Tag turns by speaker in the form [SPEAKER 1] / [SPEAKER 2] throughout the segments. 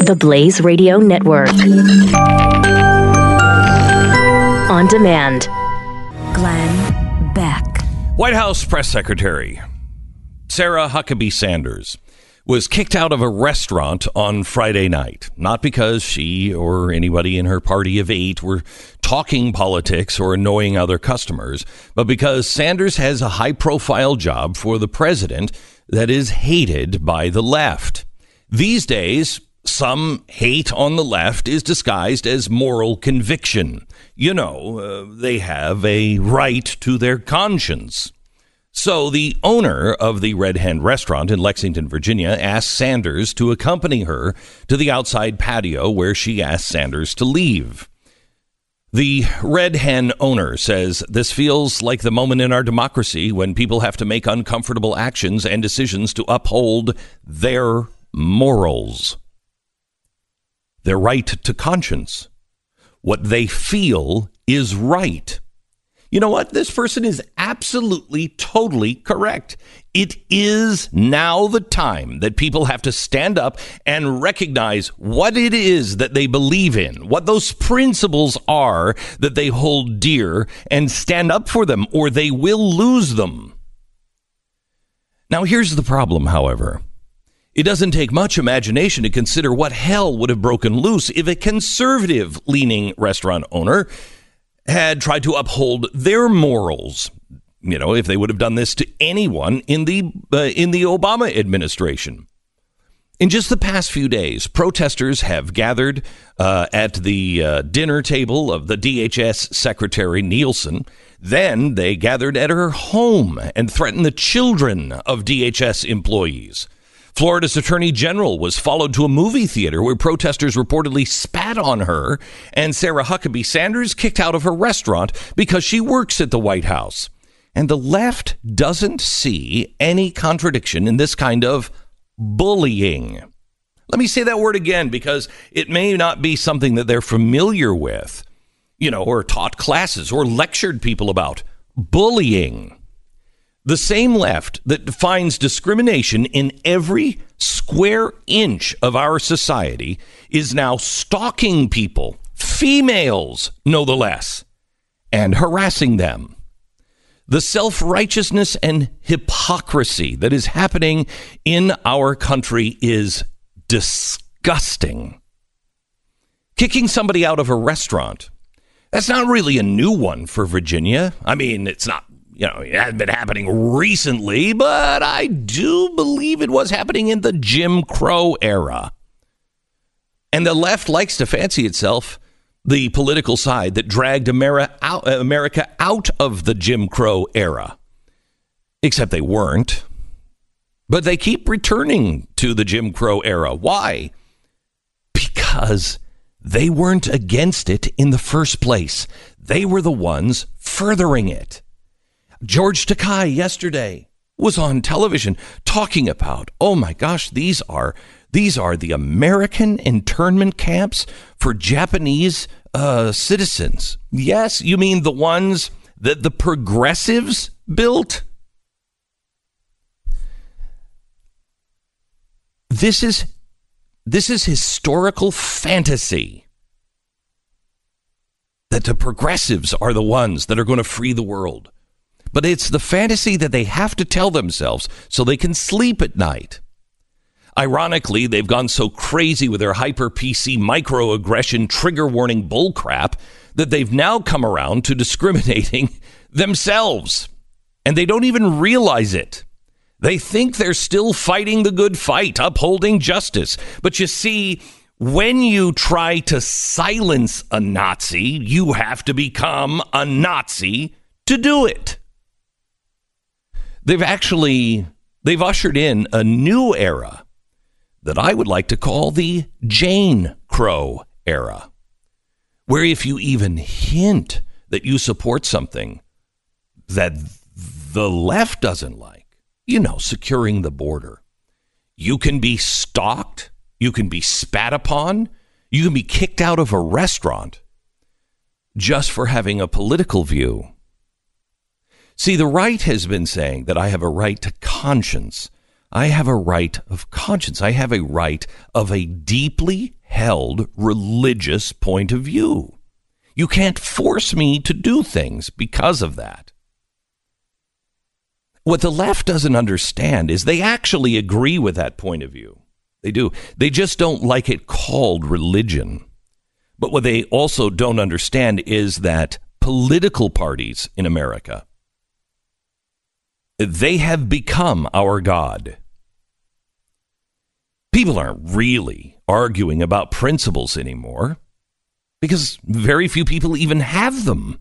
[SPEAKER 1] The Blaze Radio Network. On demand.
[SPEAKER 2] Glenn Beck.
[SPEAKER 3] White House Press Secretary Sarah Huckabee Sanders was kicked out of a restaurant on Friday night, not because she or anybody in her party of eight were talking politics or annoying other customers, but because Sanders has a high profile job for the president that is hated by the left. These days, some hate on the left is disguised as moral conviction. You know, uh, they have a right to their conscience. So the owner of the Red Hen restaurant in Lexington, Virginia, asked Sanders to accompany her to the outside patio where she asked Sanders to leave. The Red Hen owner says this feels like the moment in our democracy when people have to make uncomfortable actions and decisions to uphold their morals, their right to conscience. What they feel is right. You know what? This person is absolutely, totally correct. It is now the time that people have to stand up and recognize what it is that they believe in, what those principles are that they hold dear, and stand up for them, or they will lose them. Now, here's the problem, however. It doesn't take much imagination to consider what hell would have broken loose if a conservative leaning restaurant owner had tried to uphold their morals. You know, if they would have done this to anyone in the uh, in the Obama administration. In just the past few days, protesters have gathered uh, at the uh, dinner table of the DHS Secretary Nielsen. Then they gathered at her home and threatened the children of DHS employees. Florida's attorney general was followed to a movie theater where protesters reportedly spat on her, and Sarah Huckabee Sanders kicked out of her restaurant because she works at the White House. And the left doesn't see any contradiction in this kind of bullying. Let me say that word again because it may not be something that they're familiar with, you know, or taught classes or lectured people about. Bullying. The same left that defines discrimination in every square inch of our society is now stalking people, females no the less, and harassing them. The self righteousness and hypocrisy that is happening in our country is disgusting. Kicking somebody out of a restaurant, that's not really a new one for Virginia. I mean, it's not you know, it hasn't been happening recently, but I do believe it was happening in the Jim Crow era. And the left likes to fancy itself the political side that dragged America out, America out of the Jim Crow era. Except they weren't. But they keep returning to the Jim Crow era. Why? Because they weren't against it in the first place. They were the ones furthering it. George Takei yesterday was on television talking about, oh my gosh, these are these are the American internment camps for Japanese uh, citizens. Yes, you mean the ones that the progressives built? This is this is historical fantasy that the progressives are the ones that are going to free the world but it's the fantasy that they have to tell themselves so they can sleep at night. Ironically, they've gone so crazy with their hyper PC microaggression trigger warning bullcrap that they've now come around to discriminating themselves. And they don't even realize it. They think they're still fighting the good fight, upholding justice. But you see, when you try to silence a Nazi, you have to become a Nazi to do it they've actually they've ushered in a new era that I would like to call the Jane Crow era, where if you even hint that you support something that the left doesn't like, you know, securing the border, you can be stalked, you can be spat upon, you can be kicked out of a restaurant just for having a political view See, the right has been saying that I have a right to conscience. I have a right of conscience. I have a right of a deeply held religious point of view. You can't force me to do things because of that. What the left doesn't understand is they actually agree with that point of view. They do. They just don't like it called religion. But what they also don't understand is that political parties in America they have become our god. People aren't really arguing about principles anymore because very few people even have them.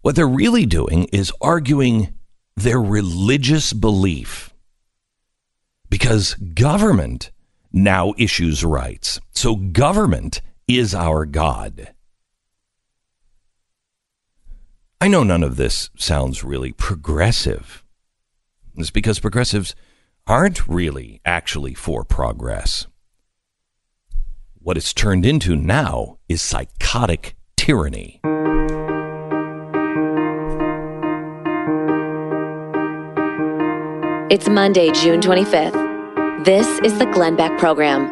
[SPEAKER 3] What they're really doing is arguing their religious belief because government now issues rights. So government is our God. I know none of this sounds really progressive. It's because progressives aren't really actually for progress. What it's turned into now is psychotic tyranny.
[SPEAKER 1] It's Monday, June 25th. This is the Glenn Beck Program.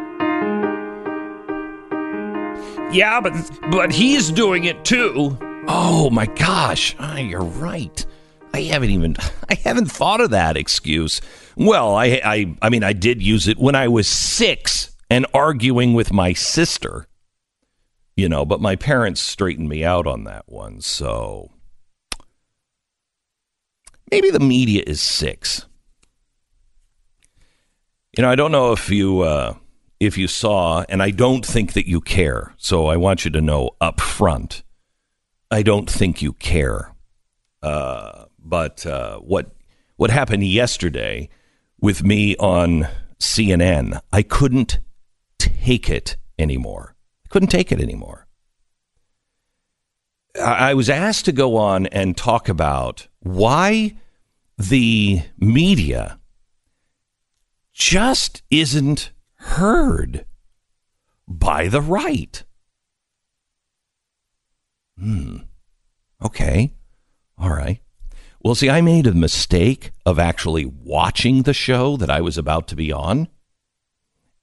[SPEAKER 3] Yeah, but but he's doing it too. Oh my gosh, oh, you're right. I haven't even I haven't thought of that excuse. Well, I I I mean I did use it when I was 6 and arguing with my sister. You know, but my parents straightened me out on that one. So maybe the media is 6. You know, I don't know if you uh if you saw and I don't think that you care. So I want you to know up front I don't think you care. Uh, but uh, what what happened yesterday with me on CNN, I couldn't take it anymore. I couldn't take it anymore. I, I was asked to go on and talk about why the media just isn't heard by the right. Hmm. Okay. All right. Well, see, I made a mistake of actually watching the show that I was about to be on.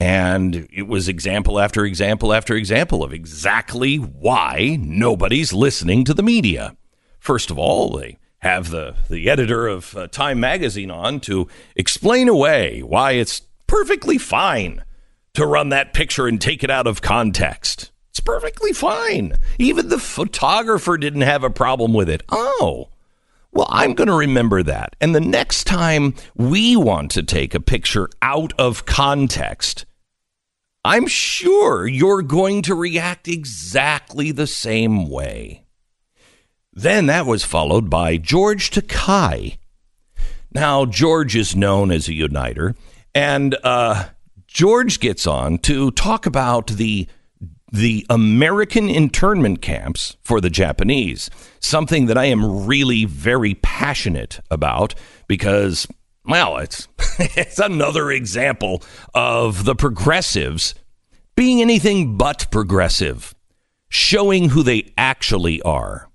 [SPEAKER 3] And it was example after example after example of exactly why nobody's listening to the media. First of all, they have the, the editor of uh, Time magazine on to explain away why it's perfectly fine to run that picture and take it out of context. It's perfectly fine. Even the photographer didn't have a problem with it. Oh, well, I'm going to remember that. And the next time we want to take a picture out of context, I'm sure you're going to react exactly the same way. Then that was followed by George Takei. Now, George is known as a uniter, and uh, George gets on to talk about the the American internment camps for the Japanese, something that I am really very passionate about because, well, it's, it's another example of the progressives being anything but progressive, showing who they actually are.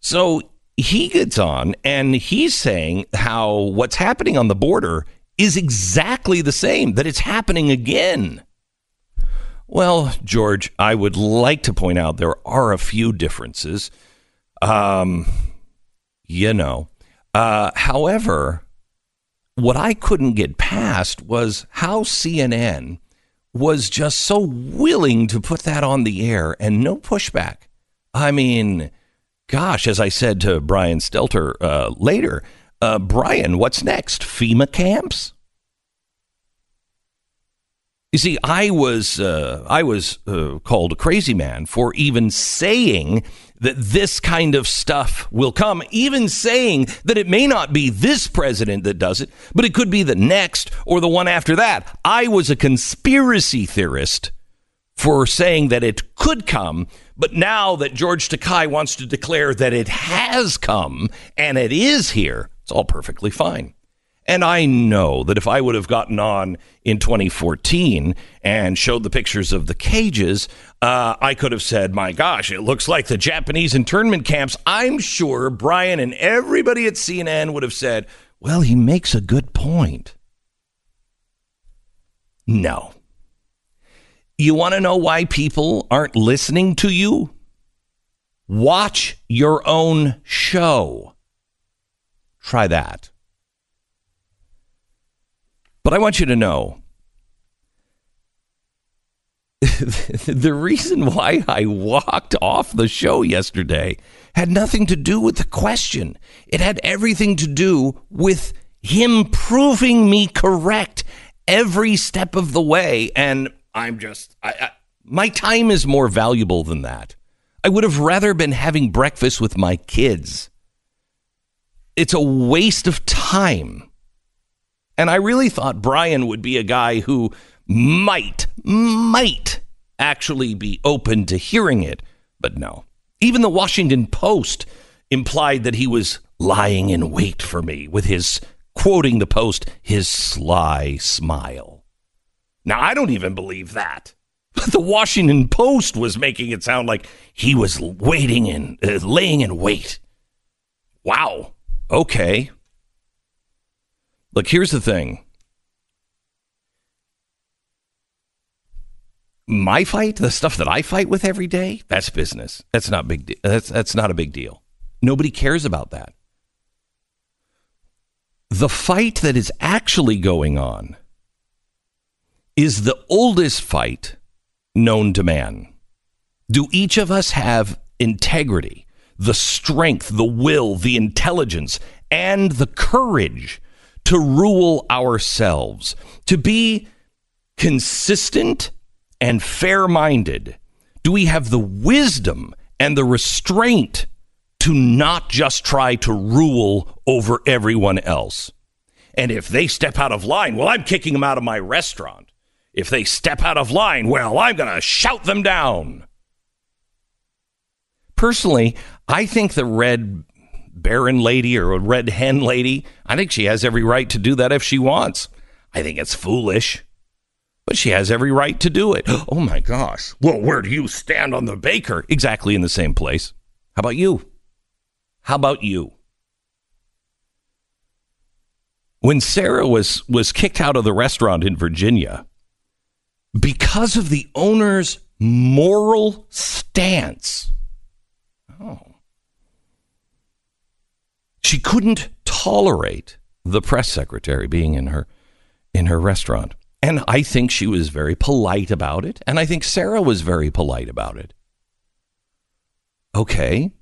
[SPEAKER 3] So he gets on and he's saying how what's happening on the border is exactly the same, that it's happening again. Well, George, I would like to point out there are a few differences. Um, you know. Uh, however, what I couldn't get past was how CNN was just so willing to put that on the air and no pushback. I mean, gosh, as I said to Brian Stelter uh, later, uh, Brian, what's next? FEMA camps? You see, I was uh, I was uh, called a crazy man for even saying that this kind of stuff will come, even saying that it may not be this president that does it, but it could be the next or the one after that. I was a conspiracy theorist for saying that it could come, but now that George Takei wants to declare that it has come and it is here, it's all perfectly fine. And I know that if I would have gotten on in 2014 and showed the pictures of the cages, uh, I could have said, my gosh, it looks like the Japanese internment camps. I'm sure Brian and everybody at CNN would have said, well, he makes a good point. No. You want to know why people aren't listening to you? Watch your own show. Try that. But I want you to know the reason why I walked off the show yesterday had nothing to do with the question. It had everything to do with him proving me correct every step of the way. And I'm just, I, I, my time is more valuable than that. I would have rather been having breakfast with my kids. It's a waste of time and I really thought Brian would be a guy who might, might actually be open to hearing it. But no. Even the Washington Post implied that he was lying in wait for me with his, quoting the Post, his sly smile. Now, I don't even believe that. But The Washington Post was making it sound like he was waiting and uh, laying in wait. Wow. Okay. Look, here's the thing. My fight, the stuff that I fight with every day, that's business. That's not big. De- that's that's not a big deal. Nobody cares about that. The fight that is actually going on is the oldest fight known to man. Do each of us have integrity, the strength, the will, the intelligence, and the courage to rule ourselves, to be consistent and fair minded? Do we have the wisdom and the restraint to not just try to rule over everyone else? And if they step out of line, well, I'm kicking them out of my restaurant. If they step out of line, well, I'm going to shout them down. Personally, I think the red Baron lady or a red hen lady. I think she has every right to do that if she wants. I think it's foolish, but she has every right to do it. Oh my gosh. Well, where do you stand on the baker? Exactly in the same place. How about you? How about you? When Sarah was was kicked out of the restaurant in Virginia because of the owner's moral stance. Oh. She couldn't tolerate the press secretary being in her in her restaurant. And I think she was very polite about it, and I think Sarah was very polite about it. Okay.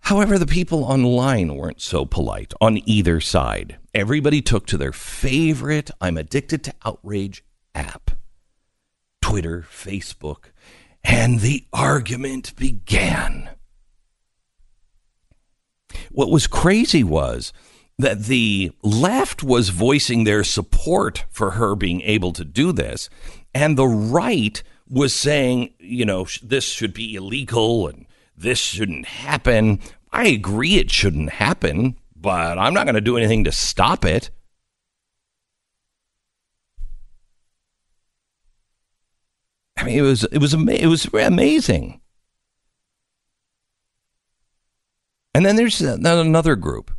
[SPEAKER 3] However, the people online weren't so polite on either side. Everybody took to their favorite I'm addicted to outrage app Twitter, Facebook, and the argument began. What was crazy was that the left was voicing their support for her being able to do this, and the right was saying, you know, this should be illegal and this shouldn't happen. I agree it shouldn't happen, but I'm not going to do anything to stop it. I mean, it was it was it was amazing. And then there's another group.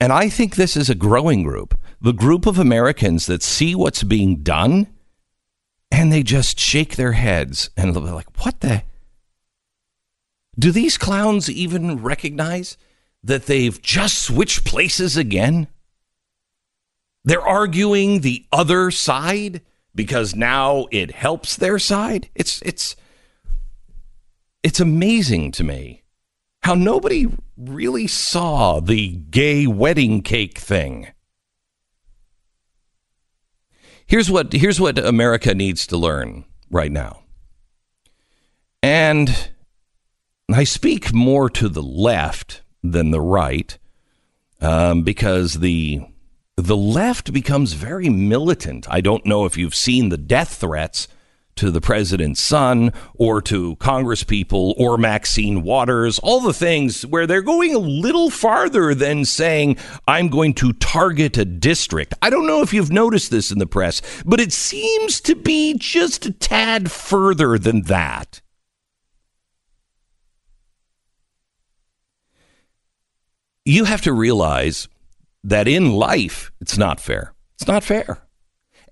[SPEAKER 3] And I think this is a growing group the group of Americans that see what's being done and they just shake their heads and they're like, what the? Do these clowns even recognize that they've just switched places again? They're arguing the other side because now it helps their side. It's it's it's amazing to me how nobody really saw the gay wedding cake thing. Here's what here's what America needs to learn right now. And I speak more to the left than the right um, because the the left becomes very militant. I don't know if you've seen the death threats to the president's son or to congresspeople or Maxine Waters, all the things where they're going a little farther than saying, I'm going to target a district. I don't know if you've noticed this in the press, but it seems to be just a tad further than that. You have to realize that in life, it's not fair. It's not fair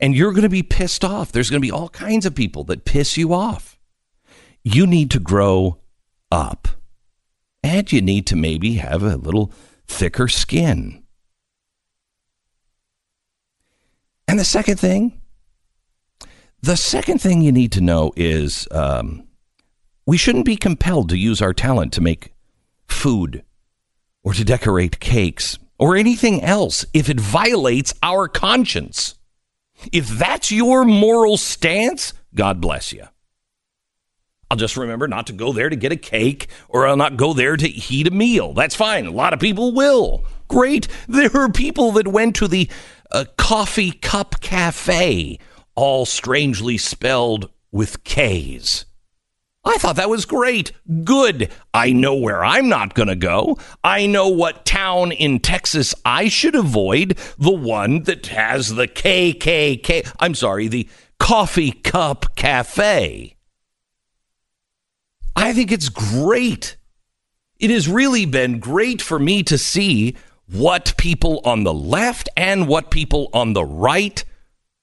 [SPEAKER 3] and you're going to be pissed off. There's going to be all kinds of people that piss you off. You need to grow up, and you need to maybe have a little thicker skin. And the second thing, the second thing you need to know is um, we shouldn't be compelled to use our talent to make food or to decorate cakes or anything else if it violates our conscience. If that's your moral stance, God bless you. I'll just remember not to go there to get a cake or I'll not go there to eat a meal. That's fine. A lot of people will. Great. There are people that went to the uh, Coffee Cup Cafe, all strangely spelled with K's. I thought that was great. Good. I know where I'm not going to go. I know what town in Texas I should avoid. The one that has the KKK. I'm sorry, the Coffee Cup Cafe. I think it's great. It has really been great for me to see what people on the left and what people on the right,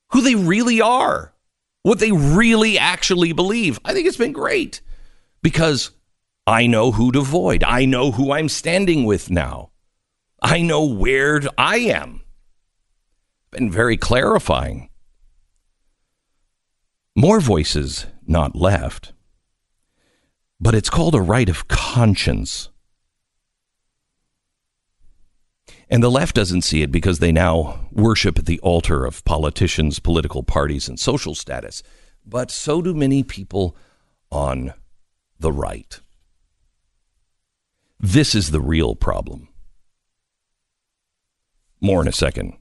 [SPEAKER 3] who they really are what they really actually believe. I think it's been great because I know who to avoid. I know who I'm standing with now. I know where I am. Been very clarifying. More voices not left, but it's called a right of conscience. And the left doesn't see it because they now worship at the altar of politicians, political parties, and social status. But so do many people on the right. This is the real problem. More in a second.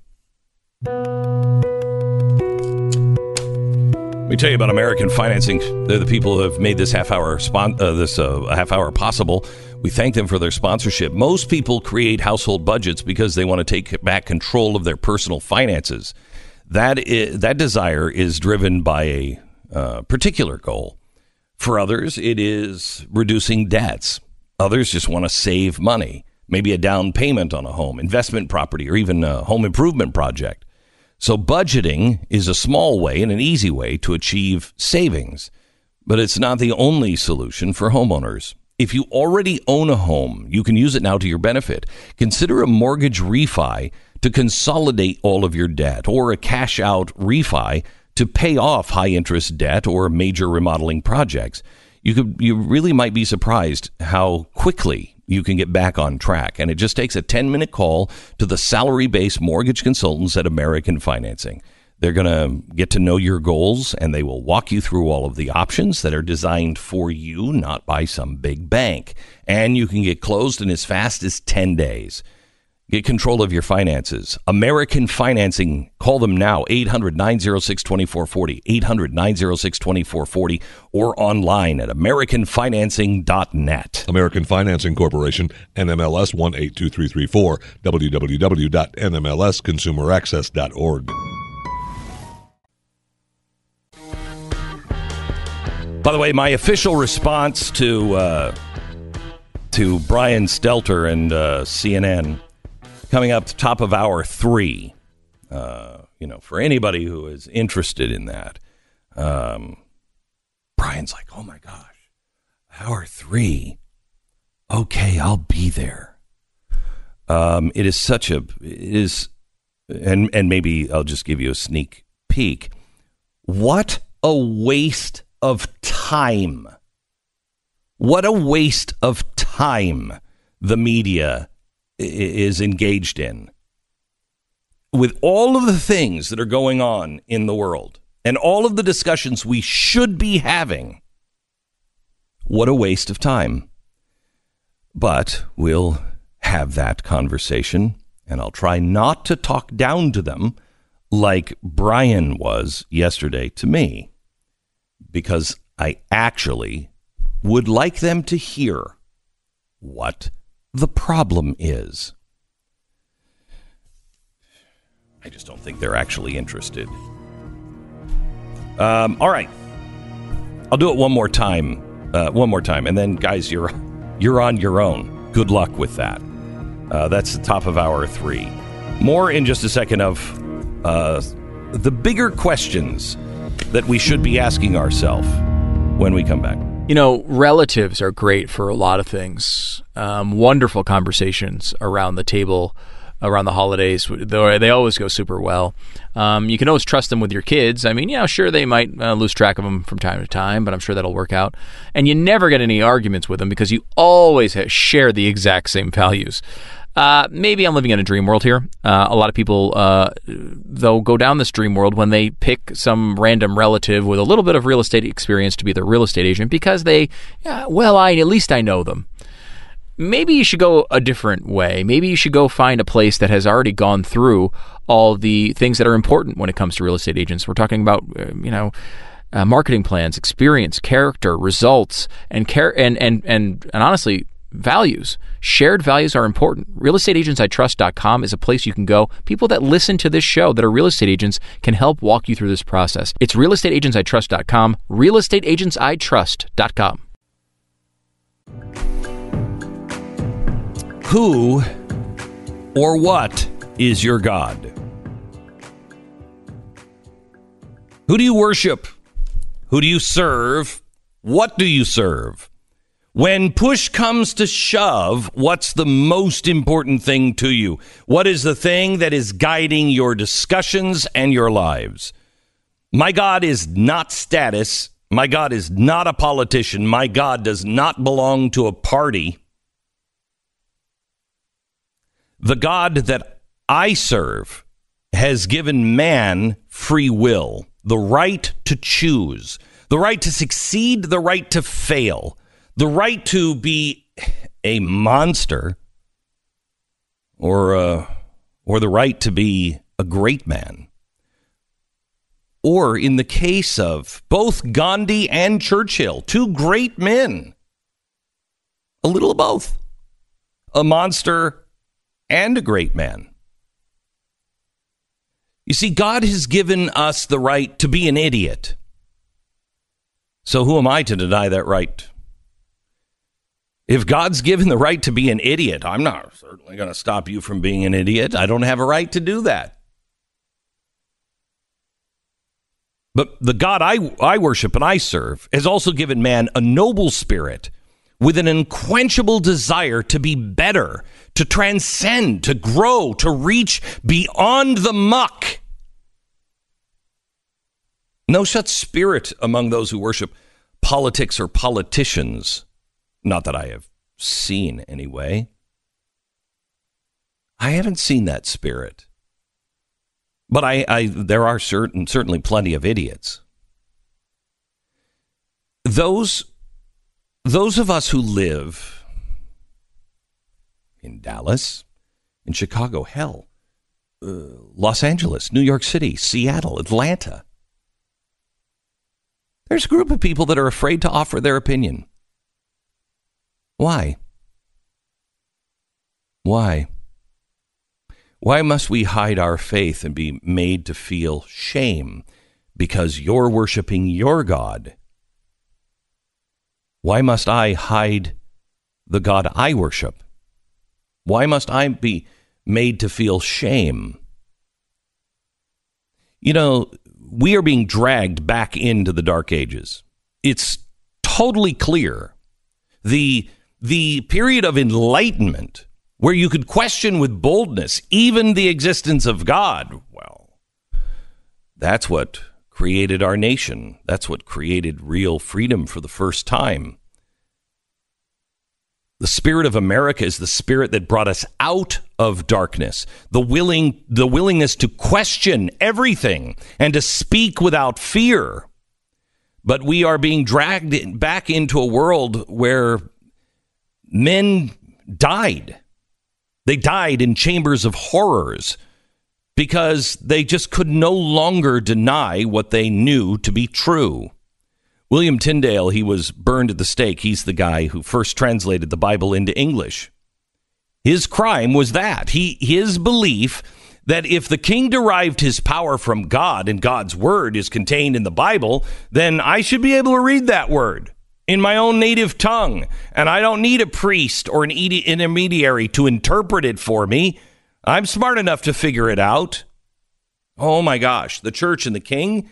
[SPEAKER 3] Let me tell you about American Financing. They're the people who have made this half hour spon- uh, this uh, half hour possible. We thank them for their sponsorship. Most people create household budgets because they want to take back control of their personal finances. That is, that desire is driven by a uh, particular goal. For others, it is reducing debts. Others just want to save money, maybe a down payment on a home, investment property, or even a home improvement project. So budgeting is a small way and an easy way to achieve savings, but it's not the only solution for homeowners. If you already own a home, you can use it now to your benefit. Consider a mortgage refi to consolidate all of your debt or a cash out refi to pay off high interest debt or major remodeling projects. You could you really might be surprised how quickly you can get back on track. And it just takes a 10 minute call to the salary based mortgage consultants at American Financing. They're going to get to know your goals and they will walk you through all of the options that are designed for you, not by some big bank. And you can get closed in as fast as 10 days. Get control of your finances. American Financing. Call them now, 800 906 2440, 800 906 2440, or online at AmericanFinancing.net.
[SPEAKER 4] American Financing Corporation, NMLS 182334, www.nmlsconsumeraccess.org.
[SPEAKER 3] By the way, my official response to uh, to Brian Stelter and uh, CNN coming up top of hour three. Uh, you know, for anybody who is interested in that, um, Brian's like, oh my gosh, hour three. Okay, I'll be there. Um, it is such a, it is, and and maybe I'll just give you a sneak peek. What a waste of time! What a waste of time the media is engaged in. With all of the things that are going on in the world and all of the discussions we should be having, what a waste of time. But we'll have that conversation, and I'll try not to talk down to them like Brian was yesterday to me. Because I actually would like them to hear what the problem is. I just don't think they're actually interested. Um, all right, I'll do it one more time. Uh, one more time, and then, guys, you're you're on your own. Good luck with that. Uh, that's the top of hour three. More in just a second of uh, the bigger questions that we should be asking ourselves when we come back.
[SPEAKER 5] You know, relatives are great for a lot of things. Um, wonderful conversations around the table around the holidays. They always go super well. Um, you can always trust them with your kids. I mean, yeah, sure, they might uh, lose track of them from time to time, but I'm sure that'll work out. And you never get any arguments with them because you always share the exact same values. Uh, maybe I'm living in a dream world here. Uh, a lot of people, uh, though, go down this dream world when they pick some random relative with a little bit of real estate experience to be their real estate agent because they, well, I at least I know them maybe you should go a different way. Maybe you should go find a place that has already gone through all the things that are important when it comes to real estate agents. We're talking about, uh, you know, uh, marketing plans, experience, character, results, and care, and and and and honestly, values. Shared values are important. RealestateAgentsITrust.com is a place you can go. People that listen to this show that are real estate agents can help walk you through this process. It's RealestateAgentsITrust.com. RealestateAgentsITrust.com.
[SPEAKER 3] Who or what is your God? Who do you worship? Who do you serve? What do you serve? When push comes to shove, what's the most important thing to you? What is the thing that is guiding your discussions and your lives? My God is not status. My God is not a politician. My God does not belong to a party. The God that I serve has given man free will, the right to choose, the right to succeed, the right to fail, the right to be a monster, or uh, or the right to be a great man. Or in the case of both Gandhi and Churchill, two great men, a little of both. A monster and a great man. You see, God has given us the right to be an idiot. So who am I to deny that right? If God's given the right to be an idiot, I'm not certainly going to stop you from being an idiot. I don't have a right to do that. But the God I, I worship and I serve has also given man a noble spirit with an unquenchable desire to be better, to transcend, to grow, to reach beyond the muck. No such spirit among those who worship politics or politicians. Not that I have seen, anyway. I haven't seen that spirit. But I, I there are certain certainly plenty of idiots. Those those of us who live in Dallas, in Chicago, hell, uh, Los Angeles, New York City, Seattle, Atlanta. There's a group of people that are afraid to offer their opinion. Why? Why? Why must we hide our faith and be made to feel shame because you're worshiping your God why must I hide the God I worship? Why must I be made to feel shame? You know, we are being dragged back into the dark ages. It's totally clear. The the period of enlightenment where you could question with boldness even the existence of God. Well, that's what created our nation. That's what created real freedom for the first time. The spirit of America is the spirit that brought us out of darkness. The willing the willingness to question everything and to speak without fear. But we are being dragged back into a world where men died. They died in chambers of horrors because they just could no longer deny what they knew to be true. William Tyndale, he was burned at the stake. He's the guy who first translated the Bible into English. His crime was that. He his belief that if the king derived his power from God and God's word is contained in the Bible, then I should be able to read that word in my own native tongue, and I don't need a priest or an intermediary to interpret it for me. I'm smart enough to figure it out. Oh my gosh, the church and the king,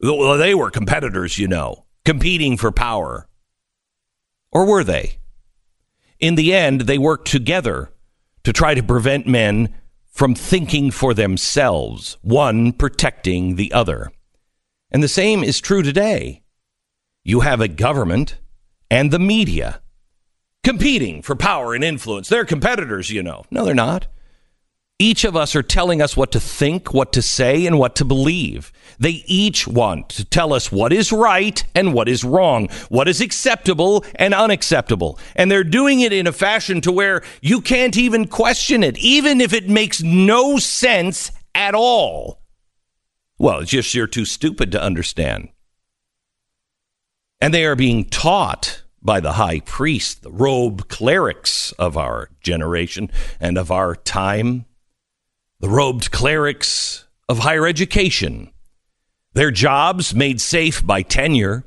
[SPEAKER 3] well, they were competitors, you know, competing for power. Or were they? In the end, they worked together to try to prevent men from thinking for themselves, one protecting the other. And the same is true today. You have a government and the media competing for power and influence. They're competitors, you know. No, they're not. Each of us are telling us what to think, what to say, and what to believe. They each want to tell us what is right and what is wrong, what is acceptable and unacceptable. And they're doing it in a fashion to where you can't even question it, even if it makes no sense at all. Well, it's just you're too stupid to understand. And they are being taught by the high priest, the robe clerics of our generation and of our time the robed clerics of higher education, their jobs made safe by tenure,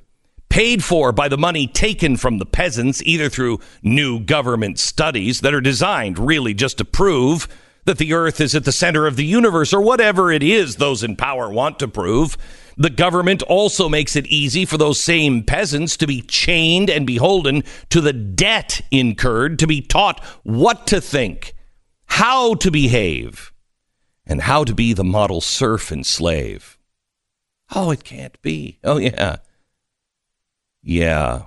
[SPEAKER 3] paid for by the money taken from the peasants, either through new government studies that are designed really just to prove that the earth is at the center of the universe or whatever it is those in power want to prove. The government also makes it easy for those same peasants to be chained and beholden to the debt incurred to be taught what to think, how to behave and how to be the model serf and slave. Oh, it can't be. Oh, yeah. Yeah.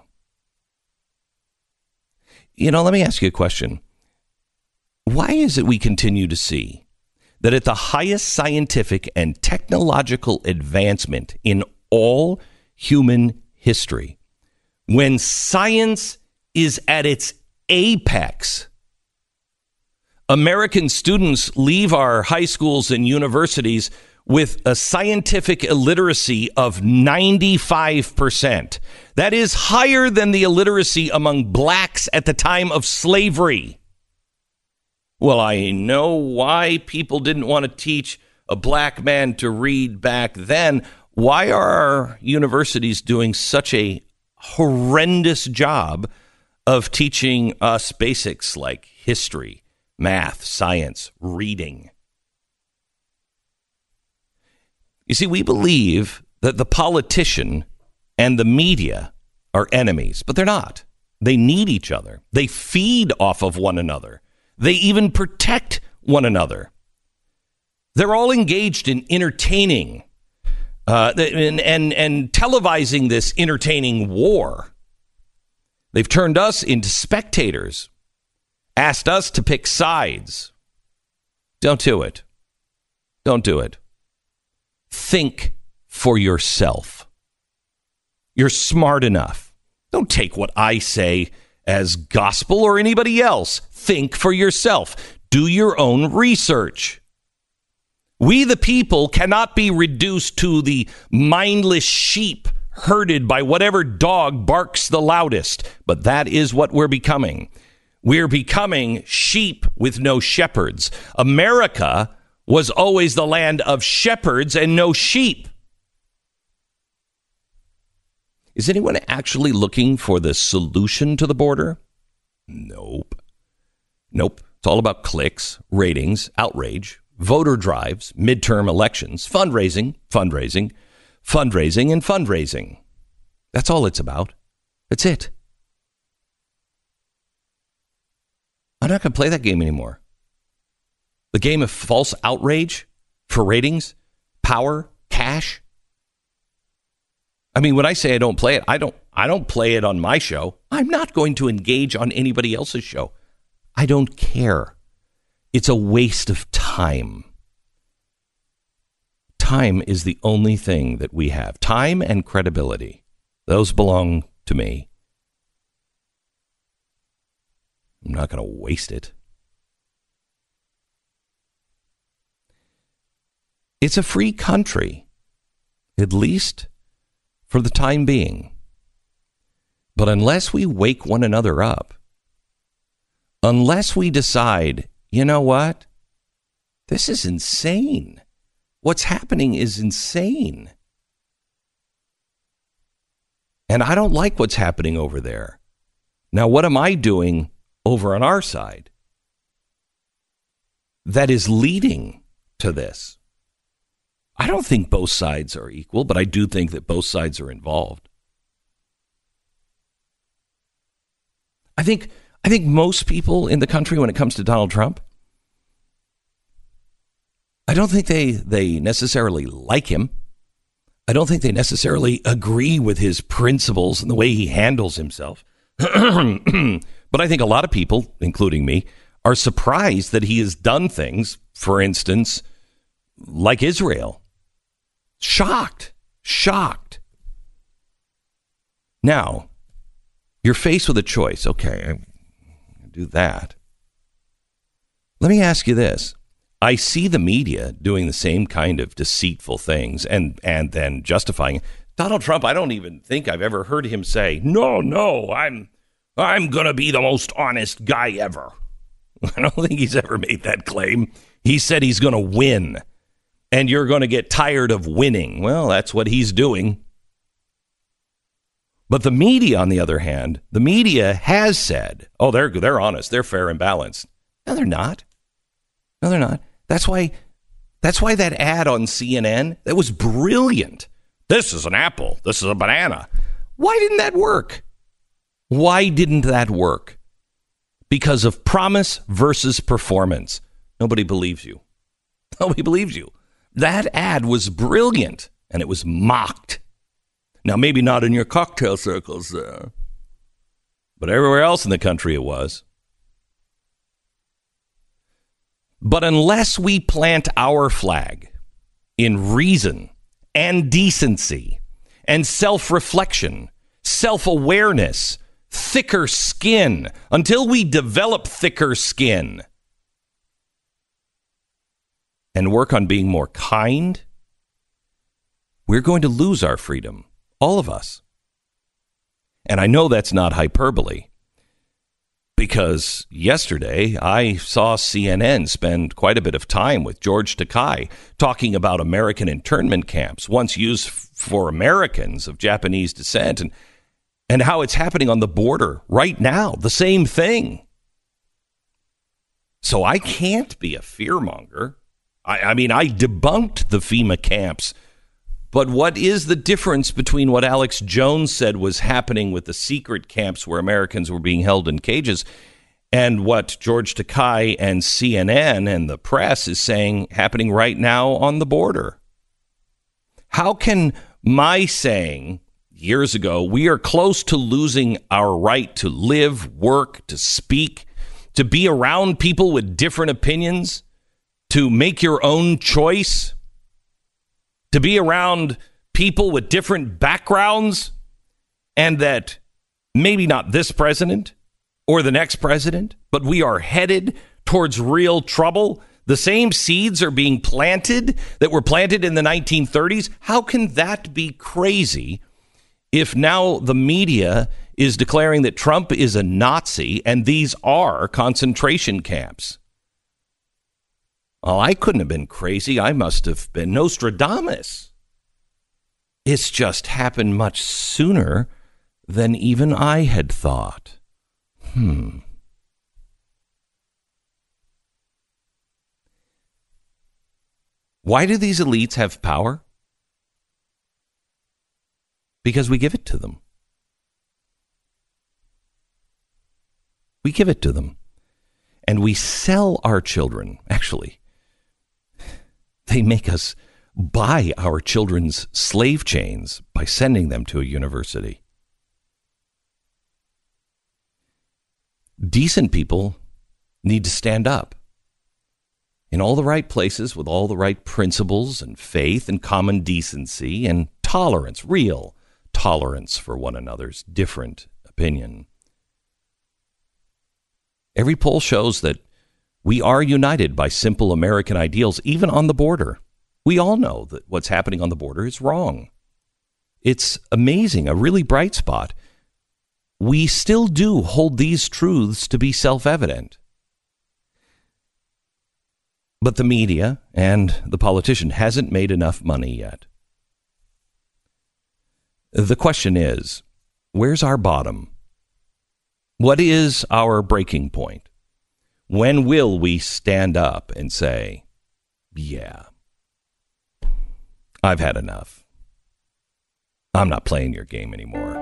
[SPEAKER 3] You know, let me ask you a question. Why is it we continue to see that at the highest scientific and technological advancement in all human history, when science is at its apex, American students leave our high schools and universities with a scientific illiteracy of 95%. That is higher than the illiteracy among blacks at the time of slavery. Well, I know why people didn't want to teach a black man to read back then. Why are our universities doing such a horrendous job of teaching us basics like history? math, science, reading. You see, we believe that the politician and the media are enemies, but they're not. They need each other. They feed off of one another. They even protect one another. They're all engaged in entertaining uh, and, and, and televising this entertaining war. They've turned us into spectators asked us to pick sides. Don't do it. Don't do it. Think for yourself. You're smart enough. Don't take what I say as gospel or anybody else. Think for yourself. Do your own research. We, the people, cannot be reduced to the mindless sheep herded by whatever dog barks the loudest, but that is what we're becoming. We're becoming sheep with no shepherds. America was always the land of shepherds and no sheep. Is anyone actually looking for the solution to the border? Nope. Nope. It's all about clicks, ratings, outrage, voter drives, midterm elections, fundraising, fundraising, fundraising, and fundraising. That's all it's about. That's it. I'm not going to play that game anymore. The game of false outrage for ratings, power, cash. I mean, when I say I don't play it, I don't I don't play it on my show. I'm not going to engage on anybody else's show. I don't care. It's a waste of time. Time is the only thing that we have. Time and credibility. Those belong to me. I'm not going to waste it. It's a free country, at least for the time being. But unless we wake one another up, unless we decide, you know what? This is insane. What's happening is insane. And I don't like what's happening over there. Now, what am I doing over on our side that is leading to this? I don't think both sides are equal, but I do think that both sides are involved. I think I think most people in the country when it comes to Donald Trump I don't think they they necessarily like him. I don't think they necessarily agree with his principles and the way he handles himself. but I think a lot of people, including me, are surprised that he has done things, for instance, like Israel. Shocked. Shocked. Now, you're faced with a choice. Okay, do that. Let me ask you this. I see the media doing the same kind of deceitful things and and then justifying it. Donald Trump. I don't even think I've ever heard him say, "No, no, I'm I'm to be the most honest guy ever." I don't think he's ever made that claim. He said he's to win and you're going to get tired of winning. Well, that's what he's doing. But the media on the other hand, the media has said, "Oh, they're they're honest. They're fair and balanced." No, they're not. No, they're not. That's why that's why that ad on CNN, that was brilliant. This is an apple. This is a banana. Why didn't that work? Why didn't that work? Because of promise versus performance. Nobody believes you. Nobody believes you. That ad was brilliant and it was mocked. Now, maybe not in your cocktail circles there, but everywhere else in the country it was. But unless we plant our flag in reason and decency and self reflection, self awareness, thicker skin, until we develop thicker skin and work on being more kind, we're going to lose our freedom, all of us. And I know that's not hyperbole because yesterday I saw CNN spend quite a bit of time with George Takei talking about American internment camps, once used for Americans of Japanese descent, and, and how it's happening on the border right now. The same thing. So I can't be a fearmonger. I, I mean, I debunked the FEMA camps but what is the difference between what Alex Jones said was happening with the secret camps where Americans were being held in cages and what George Takei and CNN and the press is saying happening right now on the border? How can my saying years ago, we are close to losing our right to live, work, to speak, to be around people with different opinions, to make your own choice? to be around people with different backgrounds and that maybe not this president or the next president, but we are headed towards real trouble. The same seeds are being planted that were planted in the 1930s. How can that be crazy if now the media is declaring that Trump is a Nazi and these are concentration camps? Oh, I couldn't have been crazy. I must have been Nostradamus. It's just happened much sooner than even I had thought. Hmm. Why do these elites have power? Because we give it to them. We give it to them. And we sell our children, actually, they make us buy our children's slave chains by sending them to a university. Decent people need to stand up in all the right places with all the right principles and faith and common decency and tolerance, real tolerance for one another's different opinion. Every poll shows that we are united by simple American ideals, even on the border. We all know that what's happening on the border is wrong. it's amazing, a really bright spot. We still do hold these truths to be self evident. But the media and the politician hasn't made enough money yet. The question is where's our bottom? What is our breaking point? When will we stand up and say, yeah, I've had enough? I'm not playing your game anymore.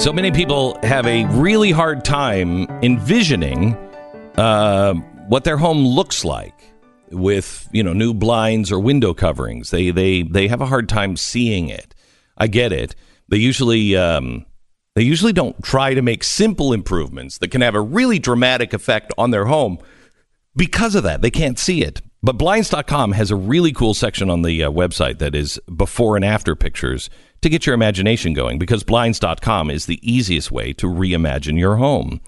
[SPEAKER 3] So many people have a really hard time envisioning uh, what their home looks like with you know new blinds or window coverings. They they they have a hard time seeing it. I get it. They usually um, they usually don't try to make simple improvements that can have a really dramatic effect on their home because of that. They can't see it. But blinds.com has a really cool section on the uh, website that is before and after pictures to get your imagination going because blinds.com is the easiest way to reimagine your home.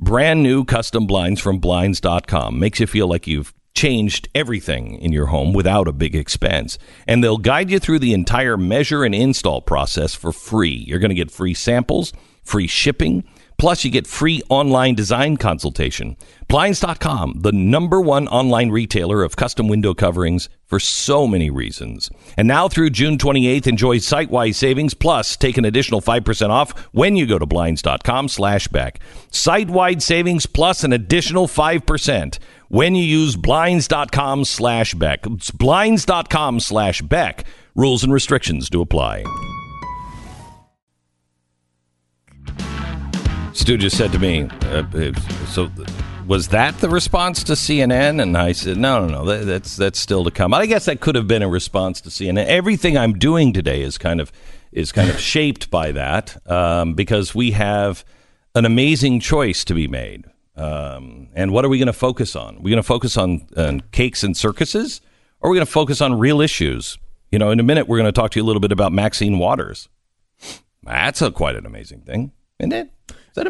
[SPEAKER 3] Brand new custom blinds from blinds.com makes you feel like you've changed everything in your home without a big expense. And they'll guide you through the entire measure and install process for free. You're going to get free samples, free shipping, Plus, you get free online design consultation. Blinds.com, the number one online retailer of custom window coverings for so many reasons. And now through June 28th, enjoy site-wide savings plus take an additional 5% off when you go to Blinds.com slash Beck. Site-wide savings plus an additional 5% when you use Blinds.com slash Beck. It's Blinds.com slash Beck. Rules and restrictions do apply. Stu just said to me, uh, "So, was that the response to CNN?" And I said, "No, no, no. That, that's that's still to come. I guess that could have been a response to CNN. Everything I'm doing today is kind of is kind of shaped by that um, because we have an amazing choice to be made. Um, and what are we going to focus on? We're we going to focus on, on cakes and circuses, or are we going to focus on real issues? You know, in a minute, we're going to talk to you a little bit about Maxine Waters. That's a quite an amazing thing, isn't it?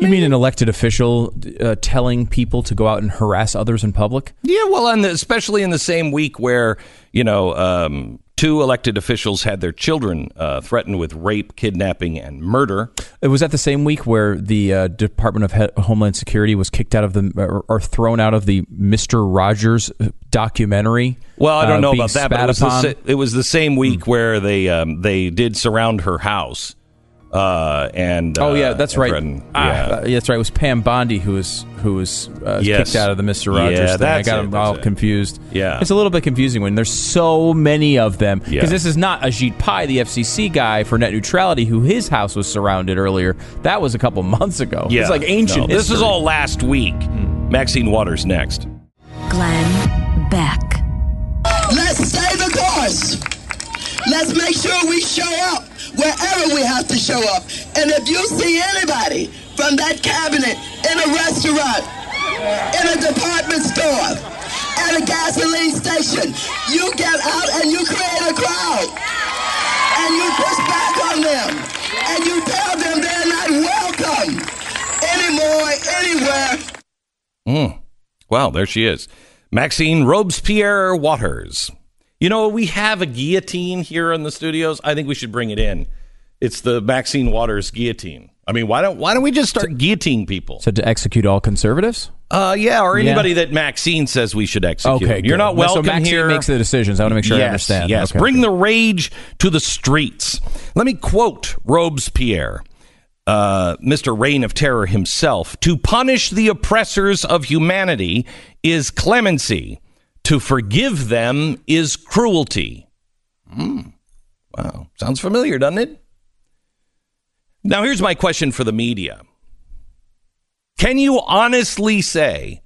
[SPEAKER 6] You mean an elected official uh, telling people to go out and harass others in public?
[SPEAKER 3] Yeah, well, and especially in the same week where you know um, two elected officials had their children uh, threatened with rape, kidnapping, and murder.
[SPEAKER 6] It was that the same week where the uh, Department of he- Homeland Security was kicked out of the or, or, thrown out of the Mister Rogers uh, documentary.
[SPEAKER 3] Well, I don't uh, know about that, but it was, the, it was, the, same week mm. where they um, they did surround her house uh, and
[SPEAKER 6] oh yeah, that's right. Ah, yeah. Uh, that's right. It was Pam Bondi who was who was uh, yes. kicked out of the Mister Rogers yeah, thing. I got them all it. confused.
[SPEAKER 3] Yeah,
[SPEAKER 6] it's a little bit confusing when there's so many of them because yeah. this is not Ajit Pai, the FCC guy for net neutrality, who his house was surrounded earlier. That was a couple months ago. Yeah, it's like ancient.
[SPEAKER 3] No, this is all last week. Mm. Maxine Waters next.
[SPEAKER 2] Glenn Beck.
[SPEAKER 7] Let's stay the course. Let's make sure we show up wherever we have to show up. And if you see anybody from that cabinet in a restaurant, in a department store, at a gasoline station, you get out and you create a crowd. And you push back on them. And you tell them they're not welcome anymore, anywhere.
[SPEAKER 3] Mm. Wow, there she is. Maxine Robespierre Waters. You know, we have a guillotine here in the studios. I think we should bring it in. It's the Maxine Waters guillotine. I mean, why don't why don't we just start guillotining people?
[SPEAKER 6] So to execute all conservatives?
[SPEAKER 3] Uh, yeah, or anybody yeah. that Maxine says we should execute.
[SPEAKER 6] Okay,
[SPEAKER 3] you're not welcome
[SPEAKER 6] so Maxine
[SPEAKER 3] here.
[SPEAKER 6] makes the decisions. I want to make sure
[SPEAKER 3] yes,
[SPEAKER 6] I understand.
[SPEAKER 3] Yes,
[SPEAKER 6] okay.
[SPEAKER 3] bring the rage to the streets. Let me quote Robespierre. Uh, Mr. Reign of Terror himself, to punish the oppressors of humanity is clemency to forgive them is cruelty. Mm. Wow. Sounds familiar, doesn't it? Now, here's my question for the media Can you honestly say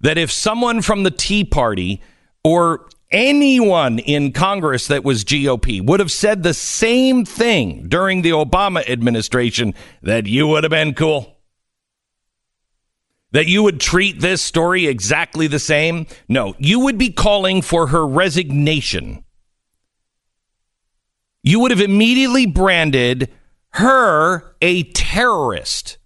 [SPEAKER 3] that if someone from the Tea Party or anyone in Congress that was GOP would have said the same thing during the Obama administration, that you would have been cool? That you would treat this story exactly the same? No, you would be calling for her resignation. You would have immediately branded her a terrorist.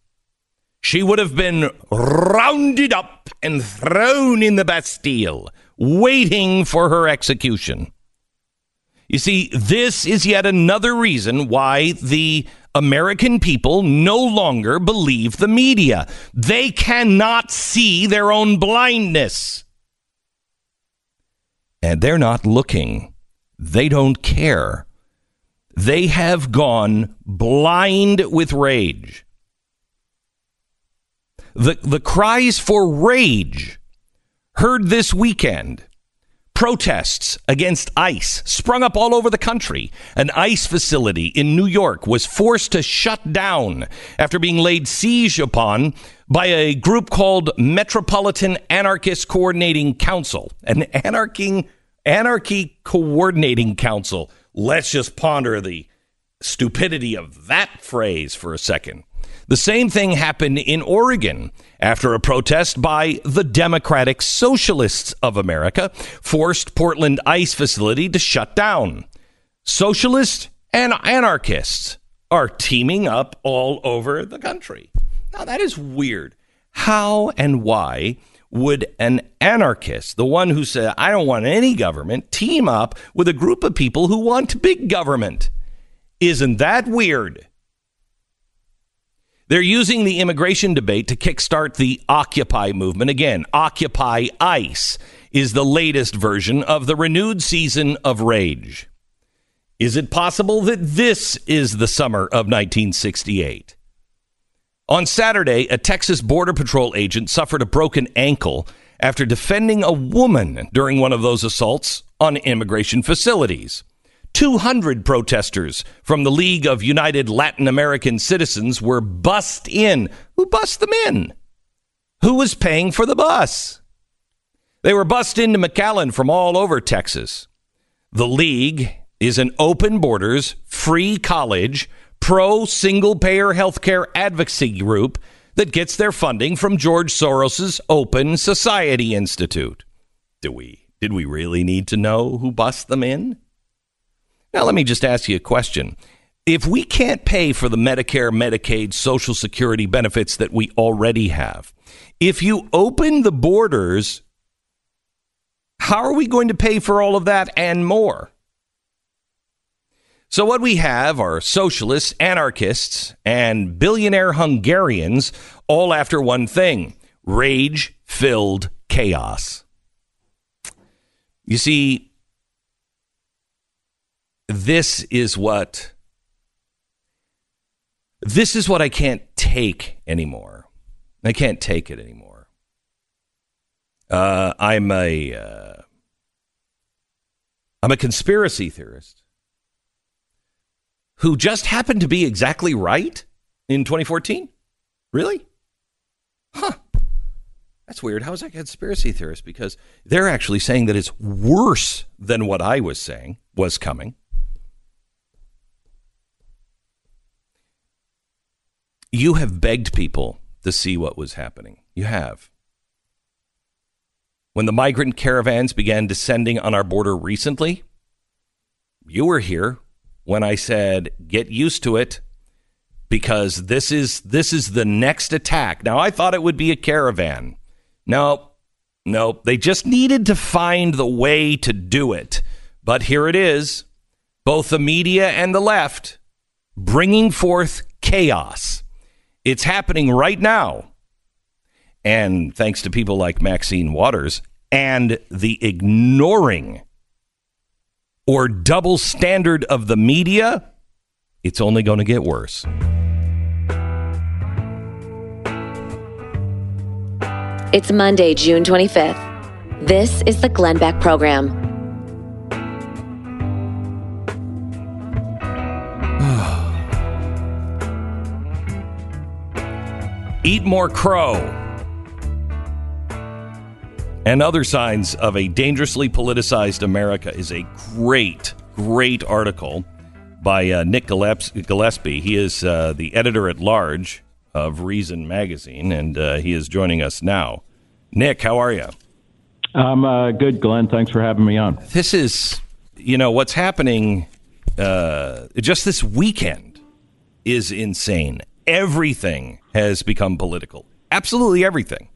[SPEAKER 3] she would have been rounded up and thrown in the Bastille, waiting for her execution. You see, this is yet another reason why the American people no longer believe the media. They cannot see their own blindness. And they're not looking. They don't care. They have gone blind with rage. The, the cries for rage heard this weekend Protests against ICE sprung up all over the country. An ICE facility in New York was forced to shut down after being laid siege upon by a group called Metropolitan Anarchist Coordinating Council. An anarchy, anarchy coordinating council. Let's just ponder the stupidity of that phrase for a second. The same thing happened in Oregon after a protest by the Democratic Socialists of America forced Portland ICE facility to shut down. Socialists and anarchists are teaming up all over the country. Now that is weird. How and why would an anarchist, the one who said, I don't want any government, team up with a group of people who want big government? Isn't that weird? They're using the immigration debate to kickstart the Occupy movement. Again, Occupy ICE is the latest version of the renewed season of rage. Is it possible that this is the summer of 1968? On Saturday, a Texas Border Patrol agent suffered a broken ankle after defending a woman during one of those assaults on immigration facilities. 200 protesters from the League of United Latin American Citizens were bussed in. Who bussed them in? Who was paying for the bus? They were bussed into McAllen from all over Texas. The League is an open borders, free college, pro single payer healthcare advocacy group that gets their funding from George Soros's Open Society Institute. Do we did we really need to know who bussed them in? Now, let me just ask you a question. If we can't pay for the Medicare, Medicaid, Social Security benefits that we already have, if you open the borders, how are we going to pay for all of that and more? So, what we have are socialists, anarchists, and billionaire Hungarians all after one thing rage filled chaos. You see, this is what this is what I can't take anymore. I can't take it anymore. Uh, I'm a uh, I'm a conspiracy theorist who just happened to be exactly right in 2014. Really? Huh. That's weird. How is that conspiracy theorist? Because they're actually saying that it's worse than what I was saying was coming. You have begged people to see what was happening. You have. When the migrant caravans began descending on our border recently, you were here when I said, get used to it because this is this is the next attack. Now I thought it would be a caravan. No, no, they just needed to find the way to do it. But here it is, both the media and the left bringing forth chaos. It's happening right now. And thanks to people like Maxine Waters and the ignoring or double standard of the media, it's only going to get worse.
[SPEAKER 1] It's Monday, June 25th. This is the Glenn Beck Program.
[SPEAKER 3] Eat more crow. And other signs of a dangerously politicized America is a great, great article by uh, Nick Gillespie. He is uh, the editor at large of Reason Magazine, and uh, he is joining us now. Nick, how are you?
[SPEAKER 8] I'm uh, good, Glenn. Thanks for having me on.
[SPEAKER 3] This is, you know, what's happening uh, just this weekend is insane everything has become political. Absolutely everything.